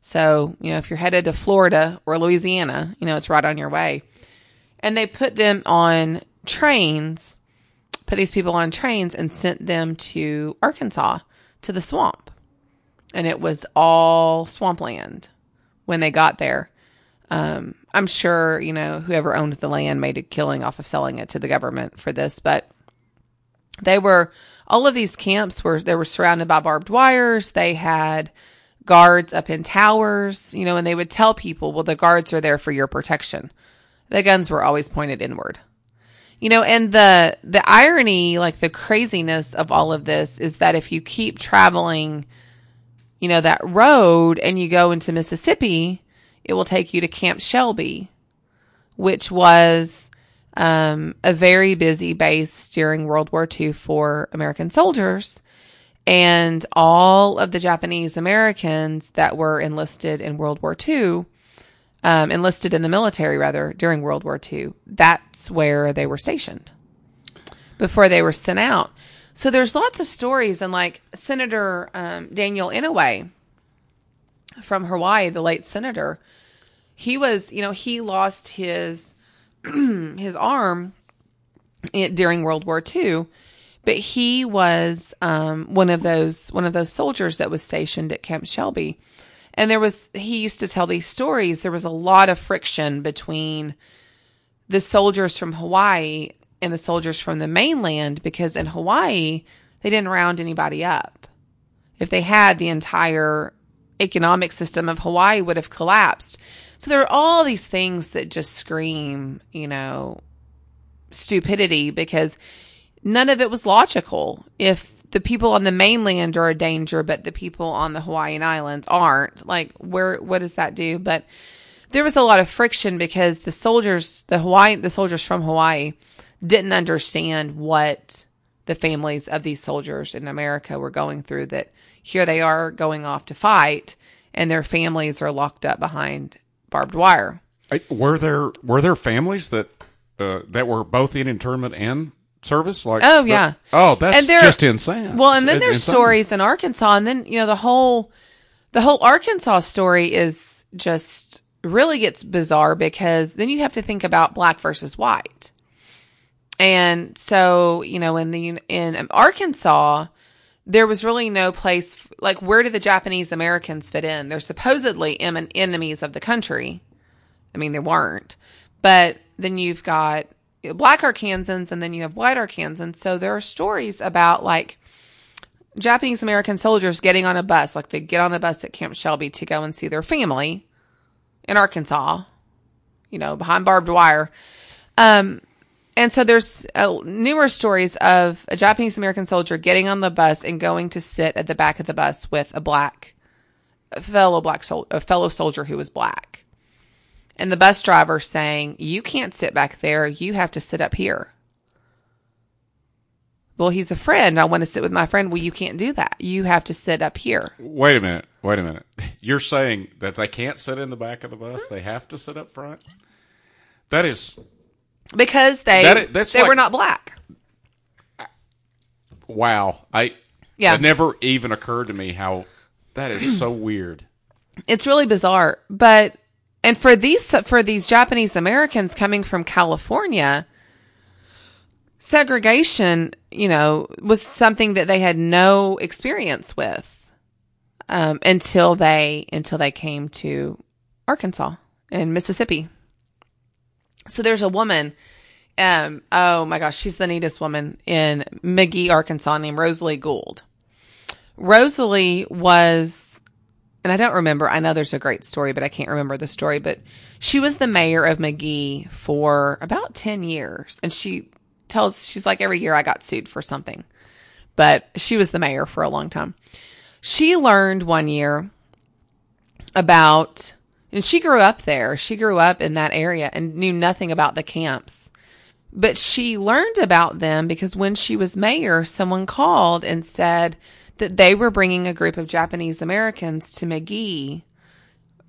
So, you know, if you're headed to Florida or Louisiana, you know, it's right on your way. And they put them on trains, put these people on trains and sent them to Arkansas to the swamp. And it was all swampland when they got there. Um, I'm sure, you know, whoever owned the land made a killing off of selling it to the government for this, but they were all of these camps were they were surrounded by barbed wires. They had guards up in towers, you know, and they would tell people, well, the guards are there for your protection. The guns were always pointed inward. You know, and the the irony, like the craziness of all of this is that if you keep traveling, you know, that road and you go into Mississippi, it will take you to Camp Shelby, which was um, a very busy base during World War II for American soldiers. And all of the Japanese Americans that were enlisted in World War II, um, enlisted in the military rather during World War II, that's where they were stationed before they were sent out. So there's lots of stories, and like Senator um, Daniel Inouye from Hawaii, the late senator, he was, you know, he lost his his arm during World War II, but he was um, one of those one of those soldiers that was stationed at Camp Shelby, and there was he used to tell these stories. There was a lot of friction between the soldiers from Hawaii and the soldiers from the mainland because in Hawaii they didn't round anybody up. If they had, the entire economic system of Hawaii would have collapsed. So there are all these things that just scream, you know, stupidity because none of it was logical. If the people on the mainland are a danger, but the people on the Hawaiian Islands aren't, like, where, what does that do? But there was a lot of friction because the soldiers, the Hawaii, the soldiers from Hawaii didn't understand what the families of these soldiers in America were going through that here they are going off to fight and their families are locked up behind barbed wire. Were there were there families that uh, that were both in internment and service? Like, Oh, yeah. oh, that's And there- just insane. Well, and then It's there's insane. stories in Arkansas, and then you know the whole the whole Arkansas story is just really gets bizarre because then you have to think about black versus white, and so you know in the in Arkansas there was really no place like where do the Japanese Americans fit in? They're supposedly em- enemies of the country. I mean, they weren't, but then you've got black Arkansans and then you have white Arkansans. So there are stories about like Japanese American soldiers getting on a bus, like they get on a bus at Camp Shelby to go and see their family in Arkansas, you know, behind barbed wire. Um, and so there's uh, numerous stories of a Japanese American soldier getting on the bus and going to sit at the back of the bus with a black a fellow black sol- a fellow soldier who was black. And the bus driver saying, "You can't sit back there. You have to sit up here." Well, he's a friend. I want to sit with my friend. Well, you can't do that. You have to sit up here. Wait a minute. Wait a minute. You're saying that they can't sit in the back of the bus? They have to sit up front? That is Because they That i- that's they were not black. wow. I Yeah. It never even occurred to me how that is so weird. It's really bizarre. But and for these for these Japanese Americans coming from California, segregation, you know, was something that they had no experience with um, until they until they came to Arkansas and Mississippi. So there's a woman. Um, oh my gosh, she's the neatest woman in McGehee, Arkansas, named Rosalie Gould. Rosalie was and I don't remember. I know there's a great story, but I can't remember the story. But she was the mayor of McGehee for about 10 years. And she tells, she's like, every year I got sued for something. But she was the mayor for a long time. She learned one year about, and she grew up there. She grew up in that area and knew nothing about the camps. But she learned about them because when she was mayor, someone called and said that they were bringing a group of Japanese Americans to McGehee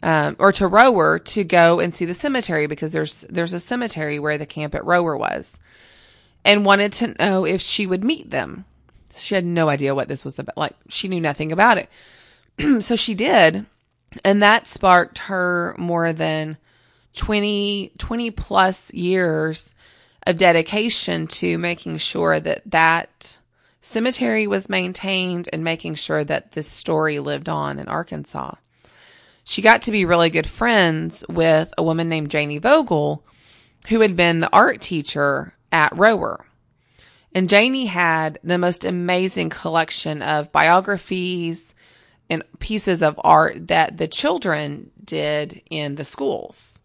um, or to Rohwer to go and see the cemetery because there's there's a cemetery where the camp at Rohwer was, and wanted to know if she would meet them. She had no idea what this was about. Like she knew nothing about it, so she did, and that sparked her more than 20, 20 plus years of dedication to making sure that that cemetery was maintained and making sure that this story lived on in Arkansas. She got to be really good friends with a woman named Janie Vogel, who had been the art teacher at Rohwer. And Janie had the most amazing collection of biographies and pieces of art that the children did in the schools.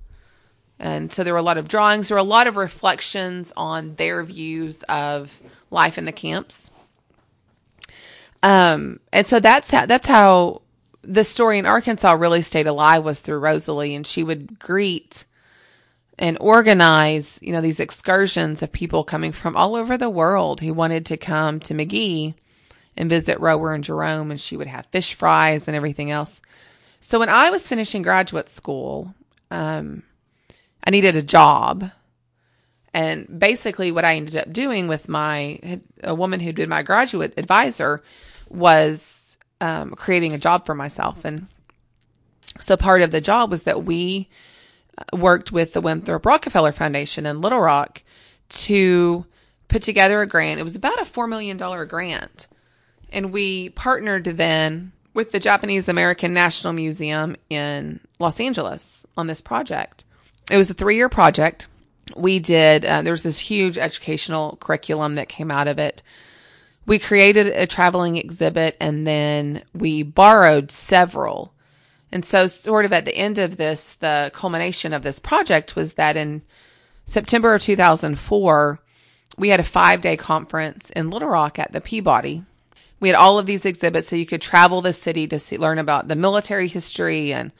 And so there were a lot of drawings, there were a lot of reflections on their views of life in the camps. Um, and so that's how, that's how the story in Arkansas really stayed alive was through Rosalie and she would greet and organize, you know, these excursions of people coming from all over the world who wanted to come to McGehee and visit Rohwer and Jerome and she would have fish fries and everything else. So when I was finishing graduate school, um, I needed a job. And basically, what I ended up doing with my a woman who did my graduate advisor was um, creating a job for myself. And so part of the job was that we worked with the Winthrop Rockefeller Foundation in Little Rock to put together a grant. It was about a $4 million grant. And we partnered then with the Japanese American National Museum in Los Angeles on this project. It was a three year project. We did, uh, there was this huge educational curriculum that came out of it. We created a traveling exhibit and then we borrowed several. And so, sort of at the end of this, the culmination of this project was that in September of 2004, we had a five day conference in Little Rock at the Peabody. We had all of these exhibits so you could travel the city to see, learn about the military history and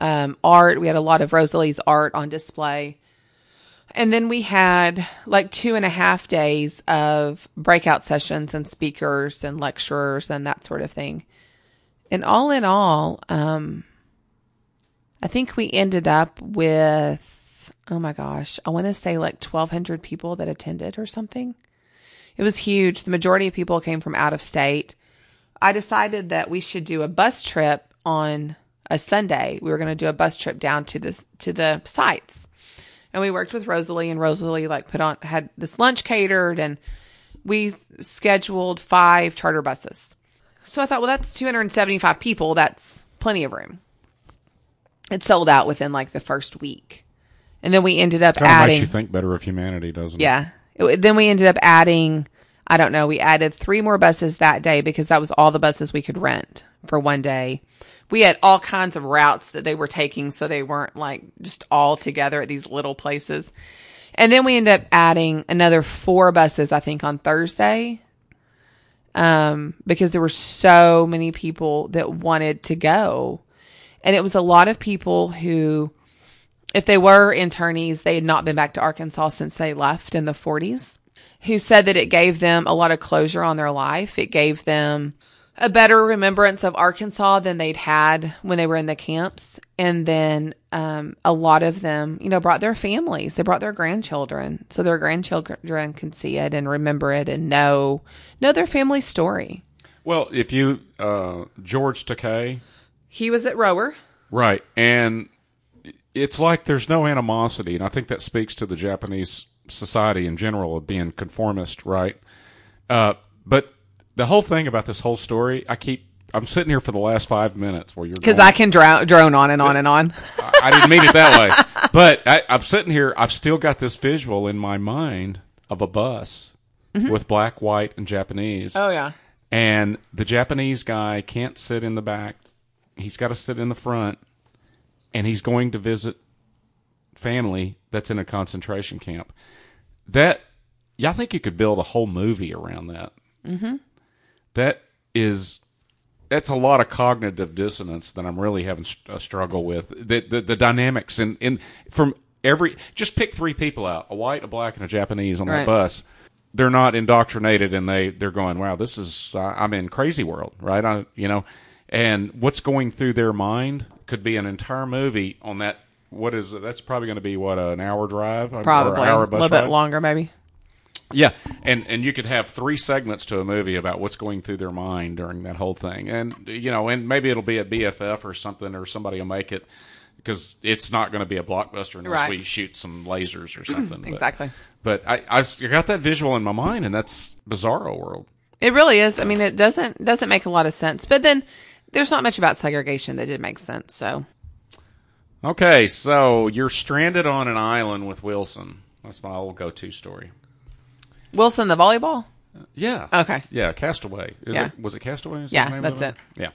um, art. We had a lot of Rosalie's art on display. And then we had like two and a half days of breakout sessions and speakers and lecturers and that sort of thing. And all in all, um, I think we ended up with, oh my gosh, I want to say like 1,200 people that attended or something. It was huge. The majority of people came from out of state. I decided that we should do a bus trip on a Sunday. We were going to do a bus trip down to this to the sites, and we worked with Rosalie. And Rosalie like put on had this lunch catered, and we scheduled five charter buses. So I thought, well, that's 275 people. That's plenty of room. It sold out within like the first week, and then we ended up Kind adding. makes you think better of humanity, doesn't it? Yeah. Then we ended up adding, I don't know, we added three more buses that day because that was all the buses we could rent for one day. We had all kinds of routes that they were taking, so they weren't like just all together at these little places. And then we ended up adding another four buses, I think, on Thursday. Um, because there were so many people that wanted to go. And it was a lot of people who, if they were internees, they had not been back to Arkansas since they left in the 40s, who said that it gave them a lot of closure on their life. It gave them a better remembrance of Arkansas than they'd had when they were in the camps. And then um, a lot of them, you know, brought their families, they brought their grandchildren, so their grandchildren can see it and remember it and know know their family story. Well, if you uh, George Takei, He was at Rohwer. right, and it's like there's no animosity, and I think that speaks to the Japanese society in general of being conformist, right? Uh, but the whole thing about this whole story, I keep. I'm sitting here for the last five minutes where you're Because I can drown, drone on and on and on. I didn't mean it that way. But I, I'm sitting here. I've still got this visual in my mind of a bus with black, white, and Japanese. Oh yeah. And the Japanese guy can't sit in the back. He's got to sit in the front. And he's going to visit family that's in a concentration camp. That, yeah, I think you could build a whole movie around that. Mm-hmm. That is, that's a lot of cognitive dissonance that I'm really having a struggle with. The, the, the dynamics in, in, from every, just pick three people out, a white, a black, and a Japanese on that Right. bus they're not indoctrinated and they they're going wow this is uh, i'm in crazy world right I, you know and what's going through their mind could be an entire movie on that what is it that's probably going to be what an hour drive Probably hour a little ride? bit longer, maybe. Yeah and and you could have three segments to a movie about what's going through their mind during that whole thing and you know and maybe it'll be a bff or something or somebody will make it because it's not going to be a blockbuster unless Right. we shoot some lasers or something But- Exactly. but I, I've got that visual in my mind, and that's Bizarro World. It really is. I mean, it doesn't doesn't make a lot of sense. But then there's not much about segregation that did make sense. So Okay, so you're stranded on an island with Wilson. That's my old go-to story. Wilson, the volleyball. Yeah. Okay. Yeah, Castaway. Is Yeah. it, was it Castaway? Is Yeah, the that's it. Yeah.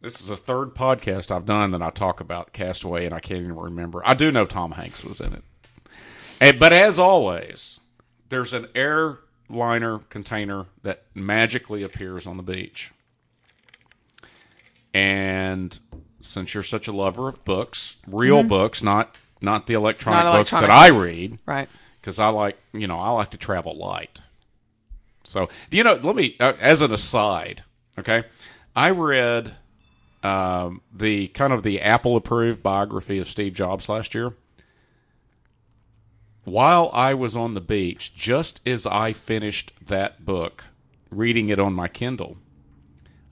This is a third podcast I've done that I talk about Castaway, and I can't even remember. I do know Tom Hanks was in it. And, but as always, there's an airliner container that magically appears on the beach. And since you're such a lover of books, real books, not not the electronic Mm-hmm. Not books that electronic I read, Right. Because I like you know I like to travel light. So you know, let me uh, as an aside, okay, I read um, the kind of the Apple approved biography of Steve Jobs last year. While I was on the beach, just as I finished that book, reading it on my Kindle,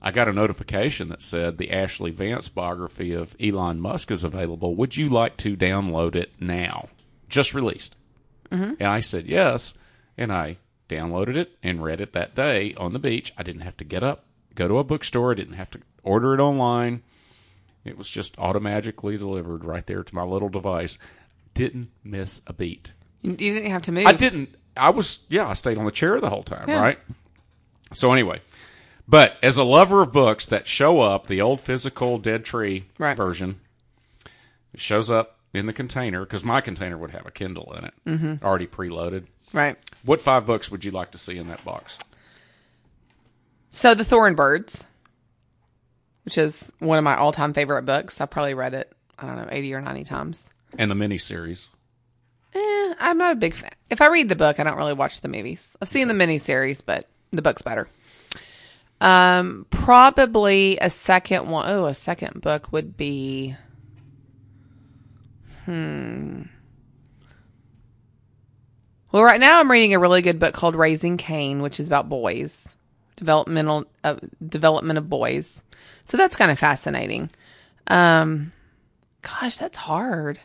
I got a notification that said the Ashley Vance biography of Elon Musk is available. Would you like to download it now? Just released. Mm-hmm. And I said yes, and I downloaded it and read it that day on the beach. I didn't have to get up, go to a bookstore. I didn't have to order it online. It was just automatically delivered right there to my little device. Didn't miss a beat. You, didn't have to move. I didn't. I was yeah. I stayed on the chair the whole time, Yeah. right? So anyway, but as a lover of books that show up, the old physical Dead Tree Right. version, it shows up in the container because my container would have a Kindle in it, mm-hmm. already preloaded. Right. What five books would you like to see in that box? So the Thorn Birds, which is one of my all time favorite books. I've probably read it. I don't know, eighty or ninety times. And the miniseries. Eh, I'm not a big fan. If I read the book, I don't really watch the movies. I've seen the miniseries, but the book's better. Um, probably a second one. Oh, a second book would be. Hmm. Well, right now I'm reading a really good book called Raising Cain, which is about boys, developmental uh, development of boys. So that's kind of fascinating. Um, gosh, that's hard.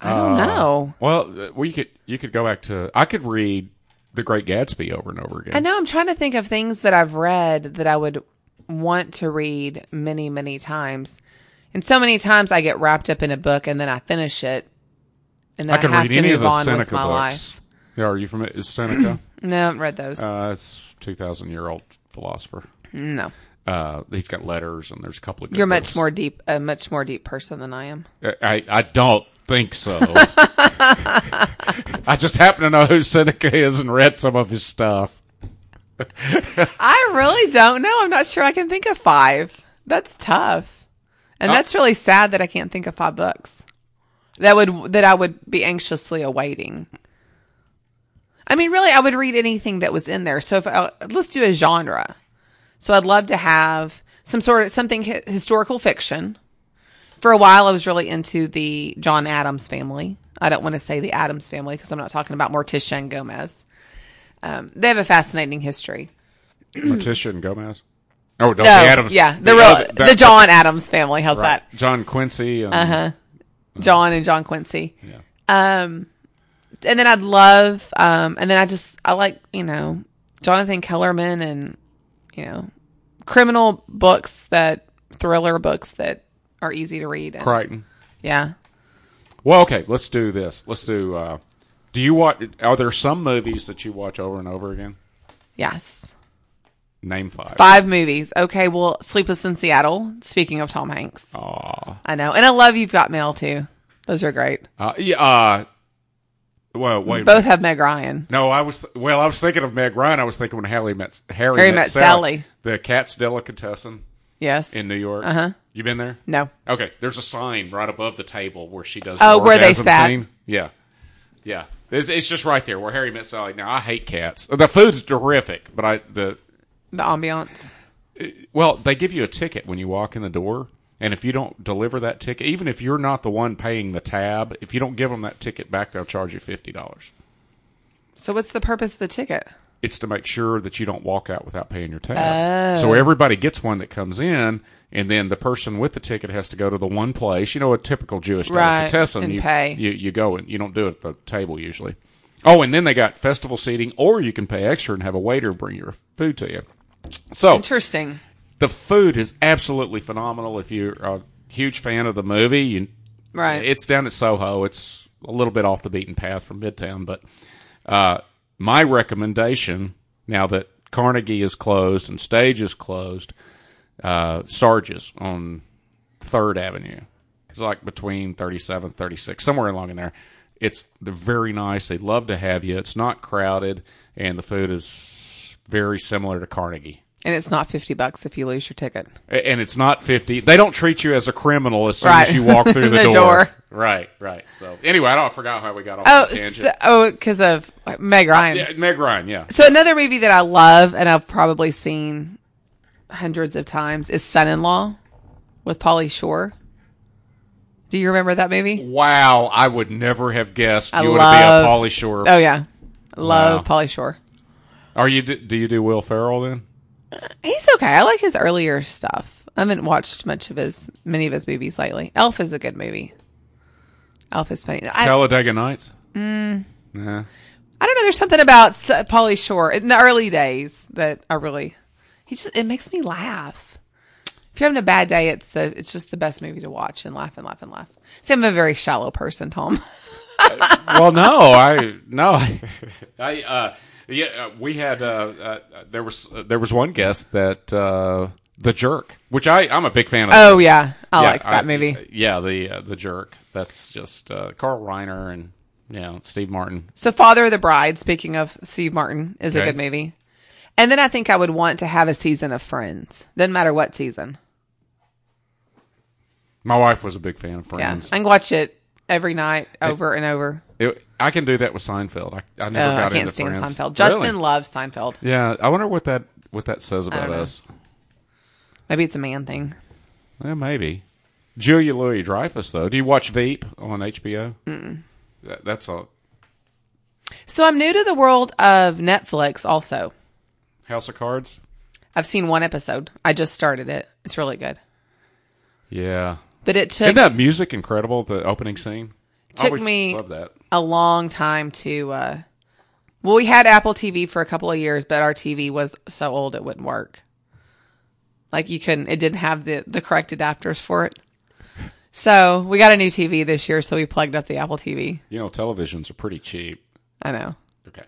I don't Uh, know. Well, we could you could go back to I could read The Great Gatsby over and over again. I know I'm trying to think of things that I've read that I would want to read many, many times. And so many times I get wrapped up in a book and then I finish it and then I I, can have read to any move of the on Seneca with my books. life. Yeah, are you familiar? Is Seneca? No, I haven't read those. uh, it's two thousand year old philosopher. no. Uh, he's got letters and there's a couple of. Good You're much books. more deep, a much more deep person than I am. I I don't think so. I just happen to know who Seneca is and read some of his stuff. I really don't know. I'm not sure I can think of five. That's tough. And Uh, that's really sad that I can't think of five books that would that I would be anxiously awaiting. I mean, really, I would read anything that was in there. So if I, let's do a genre. So I'd love to have some sort of something hi- historical fiction. For a while, I was really into the John Adams family. I don't want to say the Adams family because I'm not talking about Morticia and Gomez. Um, they have a fascinating history. Morticia and Gomez. Oh, no, the Adams. yeah, the, real, other- the John Adams family. How's right. that? John Quincy. And, Uh-huh. John and John Quincy. Yeah. Um, and then I'd love, um, and then I just I like you know Jonathan Kellerman and you know criminal books that thriller books that are easy to read. And, Crichton. yeah. Well, okay, let's do this. Let's do. Uh, do you watch? Are there some movies that you watch over and over again? Yes. Name five. Five movies. Okay. Well, Sleepless in Seattle. Speaking of Tom Hanks, Aw. I know, and I love You've Got Mail too. Those are great. Uh, yeah. Uh, well, wait. a Both minute. have Meg Ryan. No, I was. Well, I was thinking of Meg Ryan. I was thinking when Harry met Harry, Harry Met Sally. the Katz's Delicatessen Yes. in New York. Uh huh. You been there? No. Okay, there's a sign right above the table where she does. Oh, the where they orgasm sat. Scene. Yeah, yeah. It's, it's just right there where Harry met Sally. Now I hate cats. The food's terrific, but I the The ambiance. well they give you a ticket when you walk in the door, and if you don't deliver that ticket, even if you're not the one paying the tab, if you don't give them that ticket back, they'll charge you fifty dollars. So what's the purpose of the ticket? It's to make sure that you don't walk out without paying your tab. Oh. So everybody gets one that comes in, and then the person with the ticket has to go to the one place. You know, a typical Jewish Right, delicatessen. and you, pay. You, you go and you don't do it at the table usually. Oh, and then they got festival seating, or you can pay extra and have a waiter bring your food to you. So Interesting. the food is absolutely phenomenal. If you're a huge fan of the movie, you, Right. It's down at Soho. It's a little bit off the beaten path from Midtown, but uh, my recommendation now that Carnegie is closed and Stage is closed, uh, Sarge's on Third Avenue. It's like between 37th, 36th, somewhere along in there. It's they're very nice. They'd love to have you. It's not crowded, and the food is very similar to Carnegie. And it's not 50 bucks if you lose your ticket. And it's not 50. They don't treat you as a criminal as soon Right. as you walk through the, The door. door. Right, right. So anyway, I don't I forgot how we got off Oh, the tangent. so, oh, because of Meg uh, Ryan. yeah, Meg Ryan, yeah. So another movie that I love and I've probably seen hundreds of times is Son-in-Law with Pauly Shore. Do you remember that movie? Wow, I would never have guessed I you would be a Pauly Shore. Oh yeah, love Wow. Pauly Shore. Are you? Do you do Will Ferrell then? He's okay. I like his earlier stuff. I haven't watched much of his many of his movies lately. Elf is a good movie. Elf is funny. I, Talladega Nights. Mm. Nah. I don't know. There's something about Pauly Shore in the early days that I really. He just it makes me laugh. If you're having a bad day, it's the it's just the best movie to watch and laugh and laugh and laugh. See, I'm a very shallow person, Tom. well, no, I no, I uh, yeah, uh, we had uh, uh, there was uh, there was one guest that uh, the jerk, which I I'm a big fan of. oh yeah, I Yeah, like that movie. Yeah, the uh, the jerk. That's just uh, Carl Reiner and you know Steve Martin. So, Father of the Bride. Speaking of Steve Martin, is a good movie. And then I think I would want to have a season of Friends. Doesn't matter what season. My wife was a big fan of Yeah, Friends. I can watch it every night over and over. It- I can do that with Seinfeld. I, I never Oh, I got can't into stand Friends. Seinfeld. Justin Really? loves Seinfeld. Yeah, I wonder what that what that says about us. Maybe it's a man thing. Yeah, maybe. Julia Louis Dreyfus, though. Do you watch Veep on HBO? That, that's a So I'm new to the world of Netflix. Also, House of Cards. I've seen one episode. I just started it. It's really good. Yeah. But it took Isn't that music incredible? The opening scene. I Took always me- Love that. A long time to. uh Well, we had Apple TV for a couple of years, but our TV was so old it wouldn't work. Like you couldn't. It didn't have the the correct adapters for it. So we got a new TV this year, so we plugged up the Apple TV. You know, televisions are pretty cheap. I know. Okay.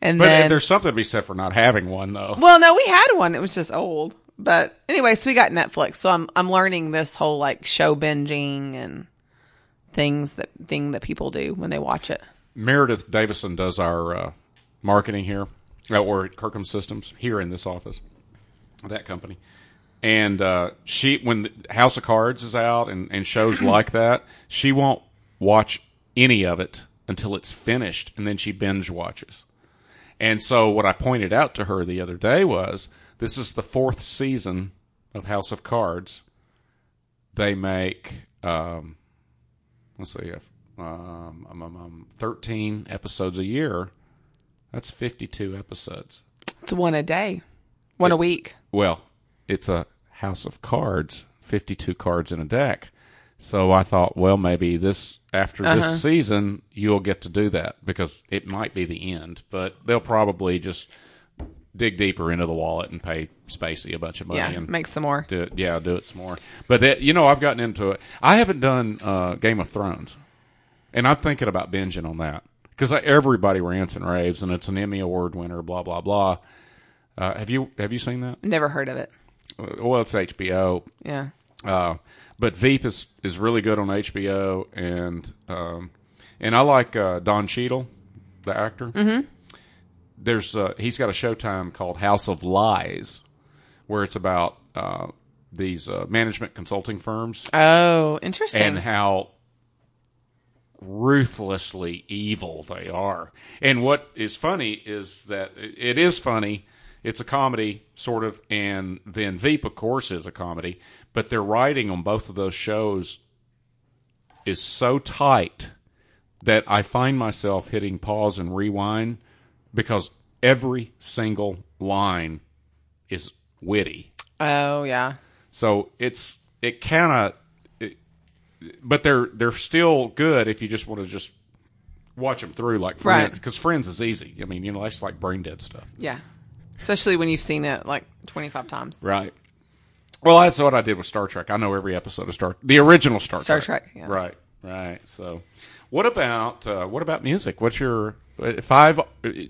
And But then there's something to be said for not having one, though. Well, no, we had one. It was just old. But anyway, so we got Netflix. So I'm I'm learning this whole like show binging and things that thing that people do when they watch it. Meredith Davison does our uh, marketing here, or at Kirkham Systems here in this office, that company. And uh, she, when the House of Cards is out and, and shows like that, she won't watch any of it until it's finished, and then she binge watches. And so, what I pointed out to her the other day was this is the fourth season of House of Cards. They make, um, let's see, if, um, um, um, um, 13 episodes a year. That's 52 episodes. It's one a day, one a week. Well, it's a House of Cards, 52 cards in a deck. So I thought, well, maybe this after Uh-huh. this season, you'll get to do that because it might be the end, but they'll probably just dig deeper into the wallet and pay Spacey a bunch of money Yeah, and make some more. do it. Yeah, do it some more. But that, you know, I've gotten into it. I haven't done uh, Game of Thrones, and I'm thinking about binging on that because everybody rants and raves, and it's an Emmy Award winner. Blah blah blah. Uh, have you have you seen that? Never heard of it. Uh, Well, it's HBO. Yeah. Uh, but Veep is, is really good on HBO, and um, and I like uh, Don Cheadle, the actor. Mm-hmm. There's uh, he's got a Showtime called House of Lies, where it's about uh, these uh, management consulting firms Oh, interesting. and how ruthlessly evil they are. And what is funny is that it it is funny. It's a comedy, sort of, and then Veep, of course, is a comedy. But their writing on both of those shows is so tight that I find myself hitting pause and rewind because every single line is witty. oh, yeah. So it's it kind of, but they're they're still good if you just want to just watch them through like Friends Right. because Friends is easy. I mean, you know, that's like brain dead stuff, Yeah. Especially when you've seen it like 25 times. right? Well, that's what I did with Star Trek. I know every episode of Star the original Star, Trek. Star Trek, yeah. Right, right. So, what about uh, what about music? What's your five?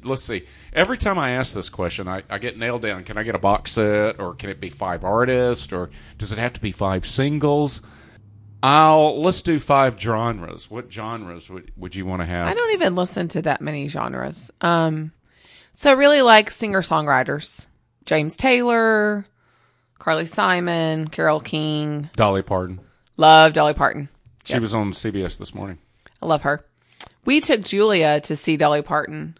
Let's see. Every time I ask this question, I, I get nailed down. Can I get a box set, or can it be five artists, or does it have to be five singles? I'll let's do five genres. What genres would would you want to have? I don't even listen to that many genres. Um, so I really like singer songwriters James Taylor, Carly Simon, Carole King. Dolly Parton. Love Dolly Parton. She was on CBS this morning. I love her. We took Julia to see Dolly Parton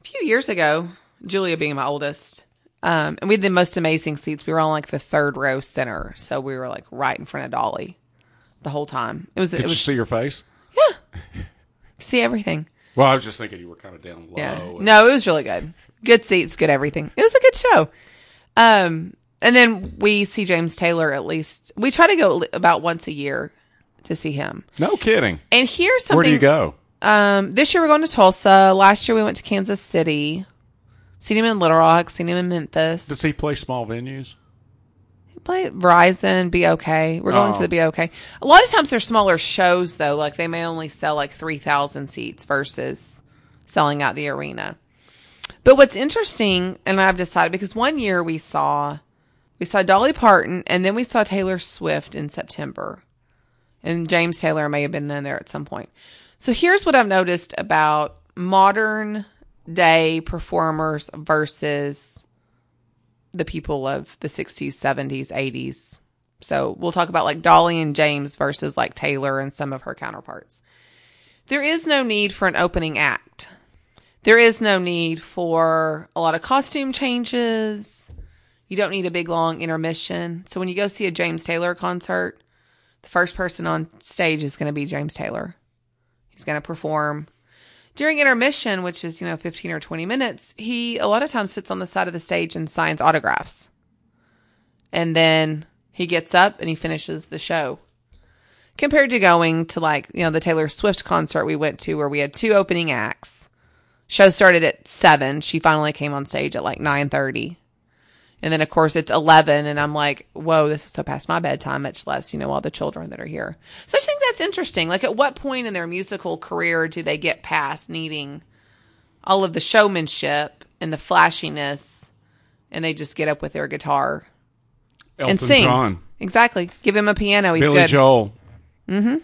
a few years ago, Julia being my oldest. Um, and we had the most amazing seats. We were on like the third row center. So we were like right in front of Dolly the whole time. It was, Did it you was, see your face? Yeah. see everything. Well, I was just thinking you were kind of down low. Yeah. and- No, it was really good. Good seats, good everything. It was a good show. Um, and then we see James Taylor at least. We try to go about once a year to see him. no kidding. And here's something. Where do you go? Um, this year we're going to Tulsa. Last year we went to Kansas City. Seen him in Little Rock. Seen him in Memphis. Does he play small venues? He at Verizon, BOK. We're going Oh. to the BOK. A lot of times they're smaller shows though, like they may only sell like 3,000 seats versus selling out the arena. But what's interesting, and I've decided because one year we saw, we saw Dolly Parton and then we saw Taylor Swift in September. And James Taylor may have been in there at some point. So here's what I've noticed about modern day performers versus the people of the 60s, 70s, 80s. So we'll talk about like Dolly and James versus like Taylor and some of her counterparts. There is no need for an opening act. There is no need for a lot of costume changes. You don't need a big long intermission. So when you go see a James Taylor concert, the first person on stage is going to be James Taylor. He's going to perform. During intermission, which is, you know, 15 or 20 minutes, he a lot of times sits on the side of the stage and signs autographs. And then he gets up and he finishes the show. Compared to going to like, you know, the Taylor Swift concert we went to where we had two opening acts. Show started at 7. She finally came on stage at like 9:30. And then of course it's 11 and I'm like, whoa, this is so past my bedtime, much less, you know, all the children that are here. So I just think that's interesting. Like at what point in their musical career do they get past needing all of the showmanship and the flashiness and they just get up with their guitar Elton and sing? John, Exactly. Give him a piano. He's Billy good. Joel, mm-hmm.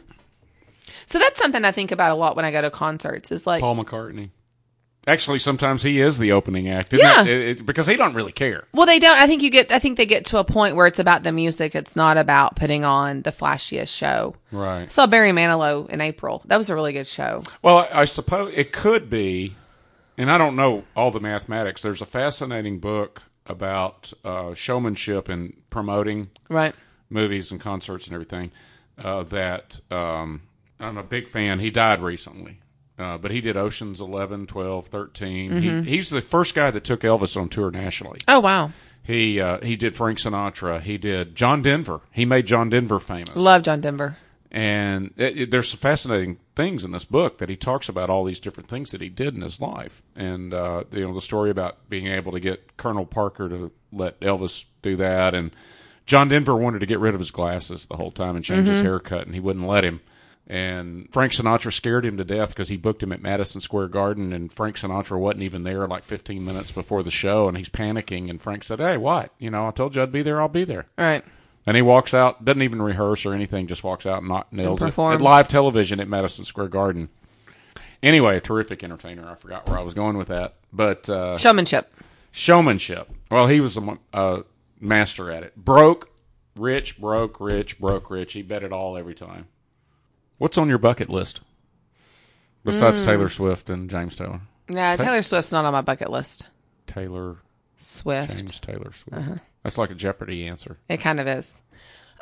So that's something I think about a lot when I go to concerts is like, Paul McCartney. Actually, sometimes he is the opening act, isn't Yeah. it? It- it- because he don't really care. well, they don't, I think you get, I think they get to a point where it's about the music. It's not about putting on the flashiest show. Right. I saw Barry Manilow in April. That was a really good show. Well, I suppose it could be, and I don't know all the mathematics. There's a fascinating book about uh, showmanship and promoting Right. movies and concerts and everything uh, that um, I'm a big fan. He died recently. Uh, but he did Oceans 11, 12, 13. He, he's the first guy that took Elvis on tour nationally. Oh, wow. He uh, he did Frank Sinatra. He did John Denver. He made John Denver famous. Love John Denver. And it, it- there's some fascinating things in this book that he talks about all these different things that he did in his life, and uh, you know the story about being able to get Colonel Parker to let Elvis do that, and John Denver wanted to get rid of his glasses the whole time and change his haircut, and he wouldn't let him. And Frank Sinatra scared him to death because he booked him at Madison Square Garden, and Frank Sinatra wasn't even there like 15 minutes before the show, and he's panicking. And Frank said, "Hey, what? You know, I told you I'd be there. I'll be there." All right. And he walks out, doesn't even rehearse or anything, just walks out and not nails it at live television at Madison Square Garden. Anyway, a terrific entertainer. I forgot where I was going with that, but uh, Showmanship. showmanship. Well, he was a uh, master at it. Broke, rich, broke, rich, broke, rich. He bet it all every time. What's on your bucket list besides Taylor Swift and James Taylor? Yeah, Taylor Swift's not on my bucket list. Taylor Swift. James Taylor Swift. That's like a Jeopardy answer. It kind of is.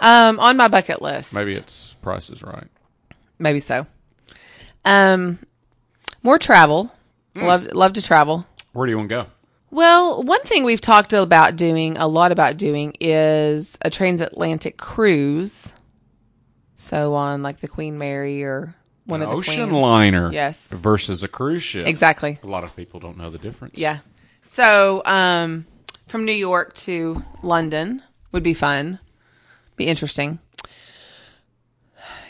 Um, on my bucket list. Maybe it's Price is Right. Maybe so. Um, more travel. Love love to travel. Where do you want to go? Well, one thing we've talked about doing a lot about doing is a transatlantic cruise. So on like the Queen Mary or one An of the ocean queens. liner Yes. versus a cruise ship. Exactly. A lot of people don't know the difference. Yeah. So, um, from New York to London would be fun. Be interesting.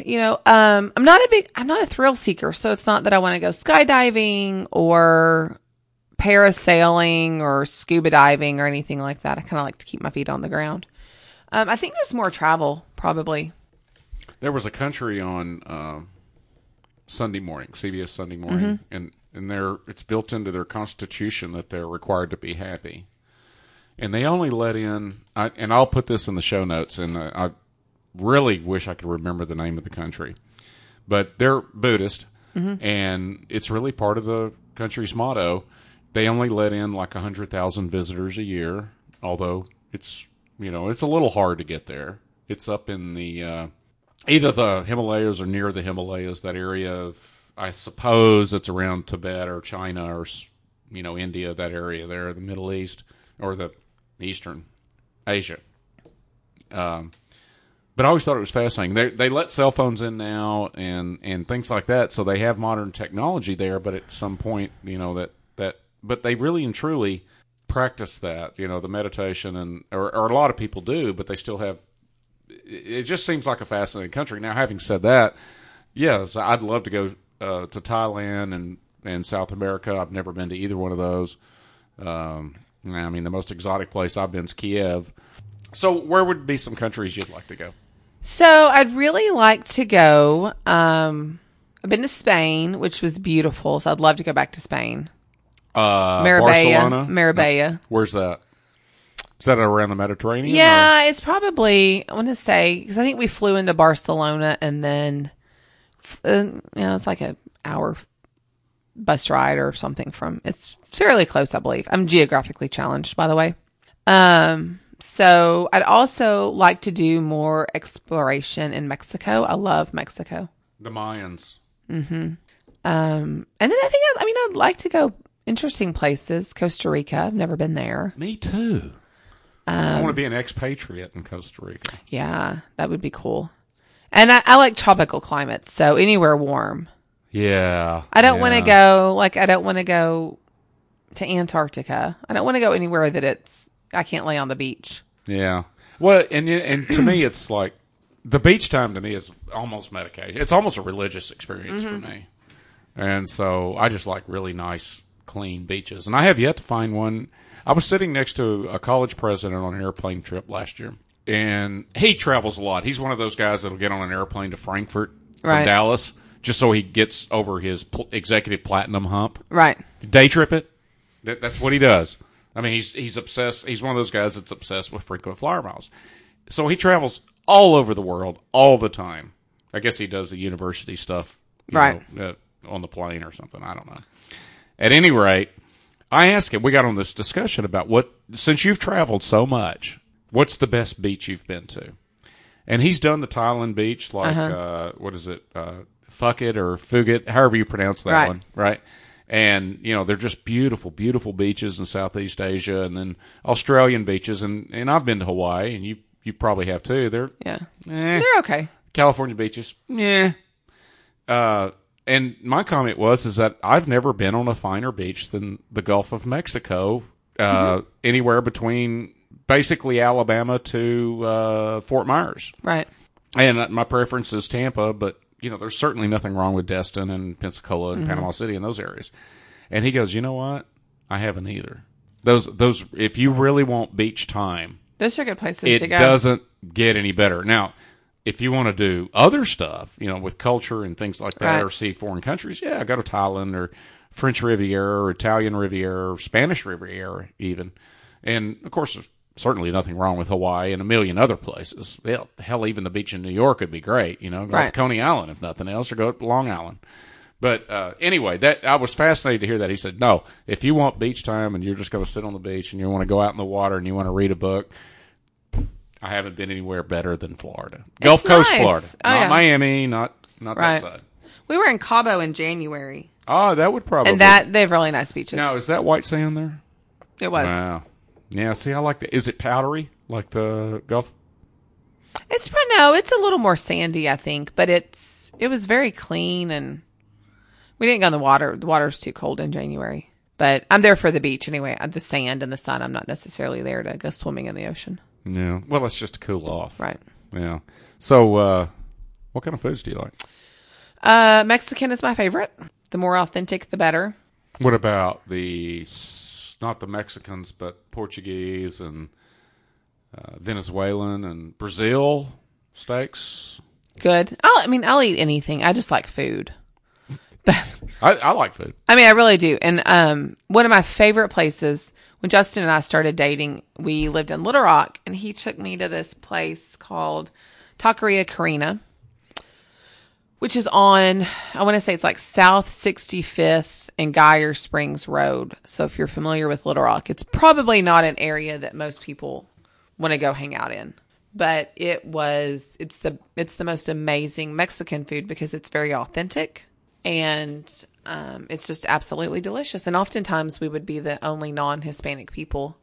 You know, um, I'm not a big, I'm not a thrill seeker, so it's not that I want to go skydiving or parasailing or scuba diving or anything like that. I kind of like to keep my feet on the ground. Um, I think just more travel, probably. There was a country on um, Sunday morning, CBS Sunday morning, Mm-hmm. and and they're it's built into their constitution that they're required to be happy, and they only let in. I, and I'll put this in the show notes, and uh, I really wish I could remember the name of the country, but they're Buddhist, Mm-hmm. and it's really part of the country's motto. They only let in like a hundred thousand visitors a year, although it's you know it's a little hard to get there. It's up in the uh, either the Himalayas or near the Himalayas. That area of I suppose it's around Tibet or China or you know India. That area there, the Middle East or the Eastern Asia. Um, but I always thought it was fascinating. They they let cell phones in now and and things like that, so they have modern technology there. But at some point, you know that that but they really and truly practice that. You know the meditation and or, or a lot of people do, but they still have. It just seems like a fascinating country. Now, having said that, yes, I'd love to go uh, to Thailand and and South America. I've never been to either one of those. Um, I mean, the most exotic place I've been is Kiev. So, where would be some countries you'd like to go? So I'd really like to go. Um, I've been to Spain, which was beautiful. So I'd love to go back to Spain. Uh, Marbella. Barcelona. Marbella. Where's that? Is that around the Mediterranean? Yeah, it's probably I want to say because I think we flew into Barcelona and then, uh, you know, it's like an hour bus ride or something from. It's fairly close, I believe. I'm geographically challenged, by the way. Um, so I'd also like to do more exploration in Mexico. I love Mexico. The Mayans. Um, and then I think I, I mean I'd like to go interesting places. Costa Rica. I've never been there. Me too. I want to um, be an expatriate in Costa Rica. Yeah, that would be cool. And I, I like tropical climates, so anywhere warm. Yeah. I don't want to go like I don't want to go to Antarctica. I don't want to go anywhere that it's I can't lay on the beach. Yeah. Well, and and to me, it's like the beach time. To me, is almost medication. It's almost a religious experience for mm-hmm. me. And so I just like really nice, clean beaches. And I have yet to find one. I was sitting next to a college president on an airplane trip last year, and he travels a lot. He's one of those guys that'll get on an airplane to Frankfurt from Right. Dallas just so he gets over his pl- executive platinum hump Right. day trip it. That, that's what he does. I mean, he's he's obsessed. He's one of those guys that's obsessed with frequent flyer miles. So he travels all over the world all the time. I guess he does the university stuff, you Right. know, uh, on the plane or something. I don't know. At any rate, I asked him. We got on this discussion about what since you've traveled so much, what's the best beach you've been to? And he's done the Thailand beach, like Uh-huh. uh, what is it, uh, Fuck it or Fugit, however you pronounce that Right. one, right? And you know they're just beautiful, beautiful beaches in Southeast Asia, and then Australian beaches, and and I've been to Hawaii, and you you probably have too. They're Yeah. eh. They're okay. California beaches, yeah. Uh, and my comment was is that I've never been on a finer beach than the Gulf of Mexico, uh, anywhere between basically Alabama to uh, Fort Myers. Right. And my preference is Tampa, but you know, there's certainly nothing wrong with Destin and Pensacola and Panama City and those areas. And he goes, you know what? I haven't either. Those those if you really want beach time, Those are good places it to go. doesn't get any better. Now, if you want to do other stuff, you know, with culture and things like that, Right. or see foreign countries, yeah, go to Thailand or French Riviera or Italian Riviera or Spanish Riviera, even. And of course, there's certainly nothing wrong with Hawaii and a million other places. Hell, hell, even the beach in New York would be great. You know, go Right. to Coney Island if nothing else, or go to Long Island. But uh, anyway, that I was fascinated to hear that. He said, "No, if you want beach time and you're just going to sit on the beach and you want to go out in the water and you want to read a book, I haven't been anywhere better than Florida, Gulf Coast, nice. Florida, Oh, not yeah. Miami, not not Right. that side. We were in Cabo in January, Oh, that would probably and that they have really nice beaches. now is that white sand there? it was. Wow. Yeah. See, I like that. Is it powdery like the Gulf? It's pro- no, it's a little more sandy, I think, but it's it was very clean and we didn't go in the water. The water's too cold in January. But I'm there for the beach anyway, uh, the sand and the sun. I'm not necessarily there to go swimming in the ocean. Yeah. Well, it's just to cool off. Right. Yeah. So, uh, what kind of foods do you like? Uh, Mexican is my favorite. The more authentic, the better. What about the not the Mexicans, but Portuguese and uh, Venezuelan and Brazil steaks? Good. I'll, I mean, I'll eat anything. I just like food. But I, I like food. I mean, I really do. And um, one of my favorite places when Justin and I started dating, we lived in Little Rock, and he took me to this place called Taqueria Carina, which is on I want to say it's like South 65th and Geyer Springs Road. So if you're familiar with Little Rock, it's probably not an area that most people want to go hang out in. But it was it's the it's the most amazing Mexican food because it's very authentic and um, it's just absolutely delicious. And oftentimes we would be the only non-Hispanic people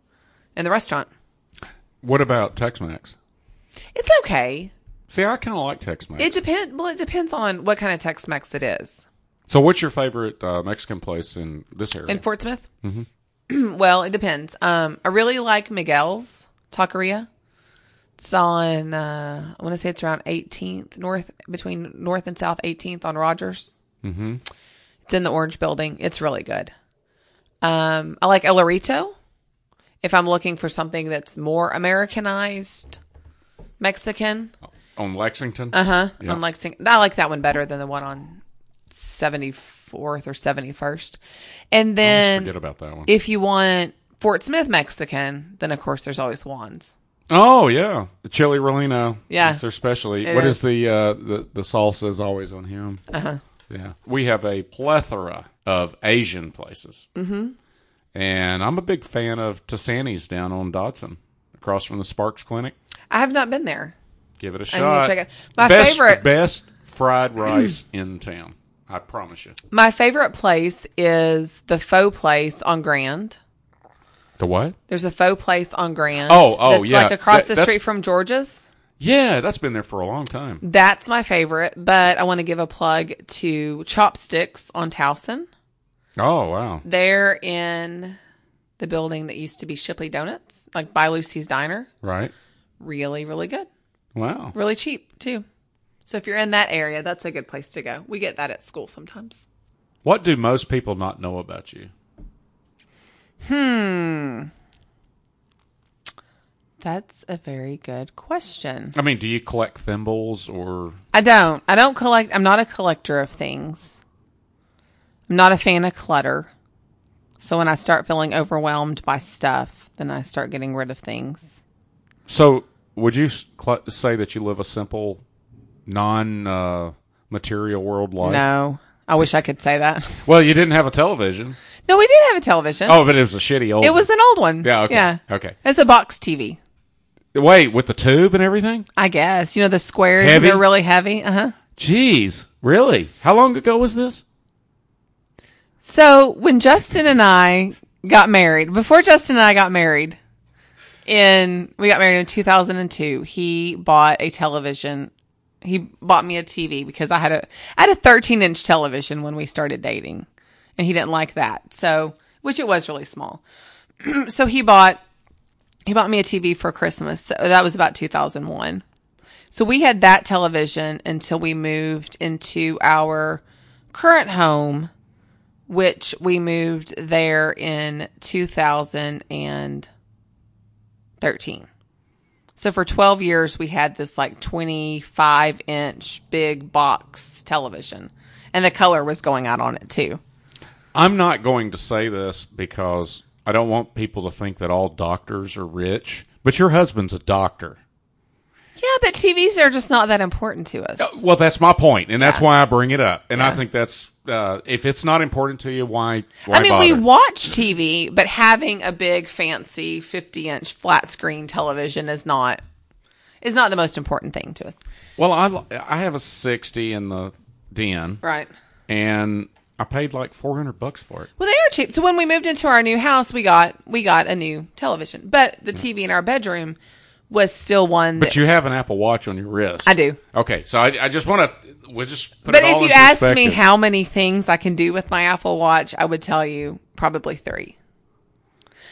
in the restaurant. What about Tex-Mex? It's okay. See, I kind of like Tex-Mex. It depends. Well, it depends on what kind of Tex-Mex it is. so, what's your favorite uh, Mexican place in this area? In Fort Smith? Mm-hmm. well, it depends. Um, I really like Miguel's Taqueria. It's on, uh, I want to say it's around 18th, north, between North and South 18th on Rogers. Mm-hmm. It's in the Orange Building. It's really good. Um, I like El Arito. If I'm looking for something that's more Americanized Mexican, on Lexington. uh huh. Yeah. On Lexington, I like that one better than the one on 74th or 71st. And then Forget about that one. if you want Fort Smith Mexican, then of course there's always Juan's. oh yeah, the chili relleno. Yeah. That's their specialty. It What is. is the uh, the the salsa is always on him. Uh huh. Yeah. We have a plethora of Asian places. Mm-hmm. And I'm a big fan of Tassani's down on Dodson, across from the Sparks Clinic. I have not been there. Give it a I need to shot. check it. My best, favorite- best fried rice in town. I promise you. My favorite place is the pho place on Grand. The what? There's a pho place on Grand. Oh, oh, yeah. like across That- the street from George's. Yeah, that's been there for a long time. That's my favorite, but I want to give a plug to Chopsticks on Towson. Oh wow. They're in the building that used to be Shipley Donuts, like by Lucy's Diner. Right. Really, really good. Wow. Really cheap, too. So if you're in that area, that's a good place to go. We get that at school sometimes. What do most people not know about you? Hmm. That's a very good question. I mean, do you collect thimbles or I don't. I don't collect. I'm not a collector of things. I'm not a fan of clutter. So when I start feeling overwhelmed by stuff, then I start getting rid of things. so? Would you cl- say that you live a simple, non-material uh, world life? No, I wish I could say that. Well, you didn't have a television. No, we did have a television. Oh, but it was a shitty old. it was an old one. Yeah, okay, Yeah. okay. It's a box TV. Wait, with the tube and everything? I guess you know the squares. Heavy? They're really heavy. Uh huh. Jeez, really? How long ago was this? So when Justin and I got married, before Justin and I got married, in we got married in 2002, he bought a television. He bought me a TV because I had a I had a 13 inch television when we started dating, and he didn't like that. So which it was really small. so he bought he bought me a TV for Christmas. So that was about 2001. So we had that television until we moved into our current home which we moved there in 2013. So for 12 years, we had this like 25 inch big box television, and the color was going out on it too. I'm not going to say this because I don't want people to think that all doctors are rich. But your husband's a doctor. Yeah, but TVs are just not that important to us. Well, that's my point, and that's Yeah. why I bring it up. And I think that's uh, if it's not important to you, why? why I mean, we watch TV, but having a big, fancy 50 inch flat screen television is not is not the most important thing to us. Well, I I have a sixty in the den, Right. and I paid like four hundred bucks for it. Well, they are cheap. So when we moved into our new house, we got we got a new television, but the TV in our bedroom was still one. That, But you have an Apple Watch on your wrist. I do. Okay, so I, I just want to we'll just put But it all if you asked me how many things I can do with my Apple Watch, I would tell you probably three.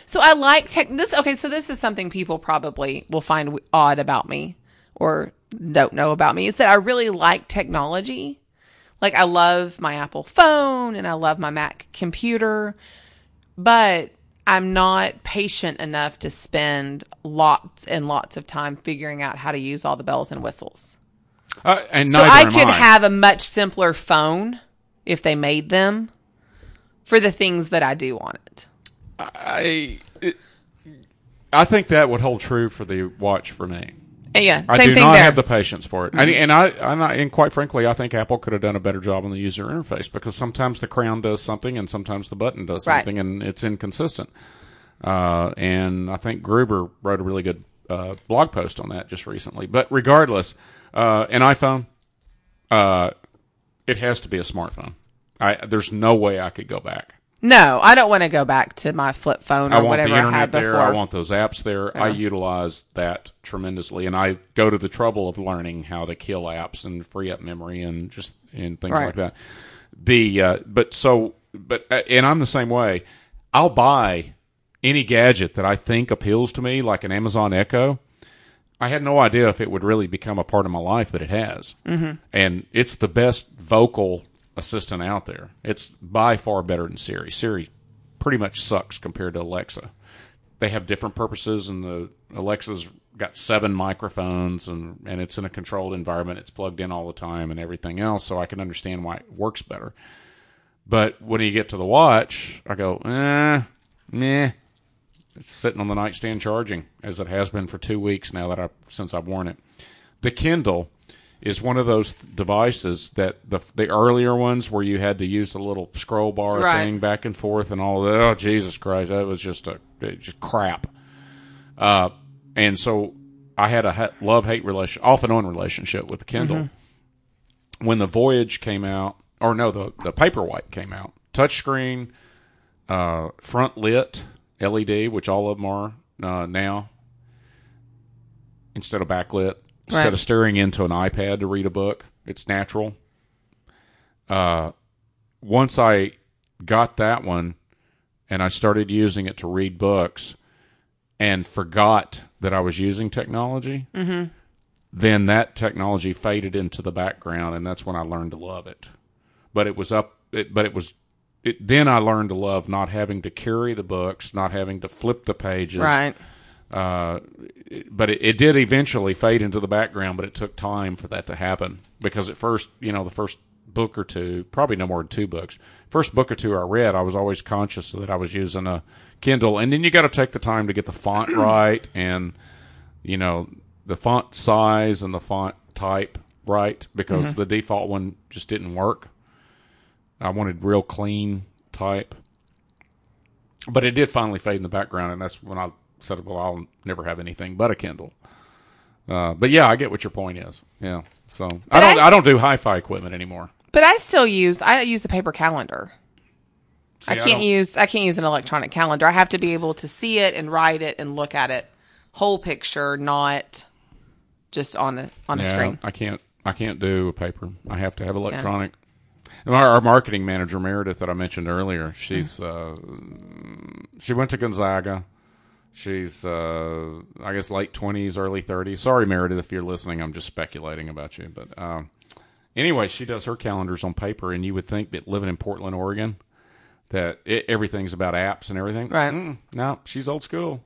So I like tech. This okay. So this is something people probably will find odd about me or don't know about me is that I really like technology. Like I love my Apple phone and I love my Mac computer, but I'm not patient enough to spend lots and lots of time figuring out how to use all the bells and whistles. Uh, and So I could I. have a much simpler phone if they made them for the things that I do on it. I it, I think that would hold true for the watch for me. Yeah, I same do thing not there. Mm-hmm. have the patience for it, and, and I, I'm not, and quite frankly, I think Apple could have done a better job on the user interface because sometimes the crown does something and sometimes the button does Right. something, and it's inconsistent. Uh, and I think Gruber wrote a really good uh, blog post on that just recently. But regardless, uh, an iPhone, uh, it has to be a smartphone. I, there's no way I could go back. No, I don't want to go back to my flip phone or I want whatever the I internet had there. before. I want those apps there. I utilize that tremendously, and I go to the trouble of learning how to kill apps and free up memory and just and things Right. like that. The uh, but so but uh, and I'm the same way. I'll buy any gadget that I think appeals to me, like an Amazon Echo. I had no idea if it would really become a part of my life, but it has, mm-hmm. and it's the best vocal assistant out there. It's by far better than Siri. Siri pretty much sucks compared to Alexa. They have different purposes, and the Alexa's got seven microphones, and and it's in a controlled environment. It's plugged in all the time, and everything else. So I can understand why it works better. But when you get to the watch, I go, eh, meh. It's sitting on the nightstand charging, as it has been for two weeks now that I since I've worn it. The Kindle is one of those devices that the the earlier ones where you had to use a little scroll bar Right. thing back and forth and all that. Oh Jesus Christ, that was just a just crap. Uh, and so I had a love hate relation, off and on relationship with the Kindle. When the Voyage came out, or no, the the Paperwhite came out, touchscreen, uh, front lit LED, which all of them are uh, now, instead of backlit, instead Right. of staring into an iPad to read a book. It's natural. Uh, once I got that one, and I started using it to read books, and forgot that I was using technology, then that technology faded into the background, and that's when I learned to love it. But it was up. It, but it was. It, then I learned to love not having to carry the books, not having to flip the pages. Right. Uh, but it, it did eventually fade into the background, but it took time for that to happen. Because at first, you know, the first book or two, probably no more than two books, first book or two I read, I was always conscious that I was using a Kindle, and then you got to take the time to get the font right and you know the font size and the font type right because the default one just didn't work. I wanted real clean type, but it did finally fade in the background, and that's when I said, "Well, I'll never have anything but a Kindle." Uh, but yeah, I get what your point is. Yeah, so I don't I- I don't do hi-fi equipment anymore. But I still use I use a paper calendar. I See, I can't don't- use I can't use an electronic calendar. I have to be able to see it and write it and look at it whole picture, not just on a on a screen. I can't. I can't do a paper. I have to have electronic. And our, our marketing manager Meredith that I mentioned earlier, she's uh, she went to Gonzaga. She's uh, I guess late twenties, early thirties. Sorry, Meredith, if you're listening. I'm just speculating about you, but um, anyway, she does her calendars on paper, and you would think that living in Portland, Oregon, that it, everything's about apps and everything. Right. Mm, no, she's old school.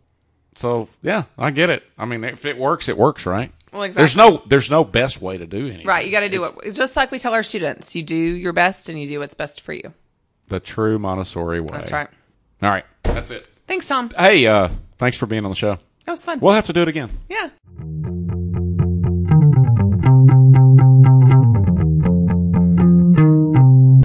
So yeah, I get it. I mean, if it works, it works, right? Well, exactly. There's no there's no best way to do anything. Right, you got to do it. It's just like we tell our students: you do your best and you do what's best for you. The true Montessori way. That's right. All right, that's it. Thanks, Tom. Hey, uh, Thanks for being on the show. That was fun. We'll have to do it again. Yeah.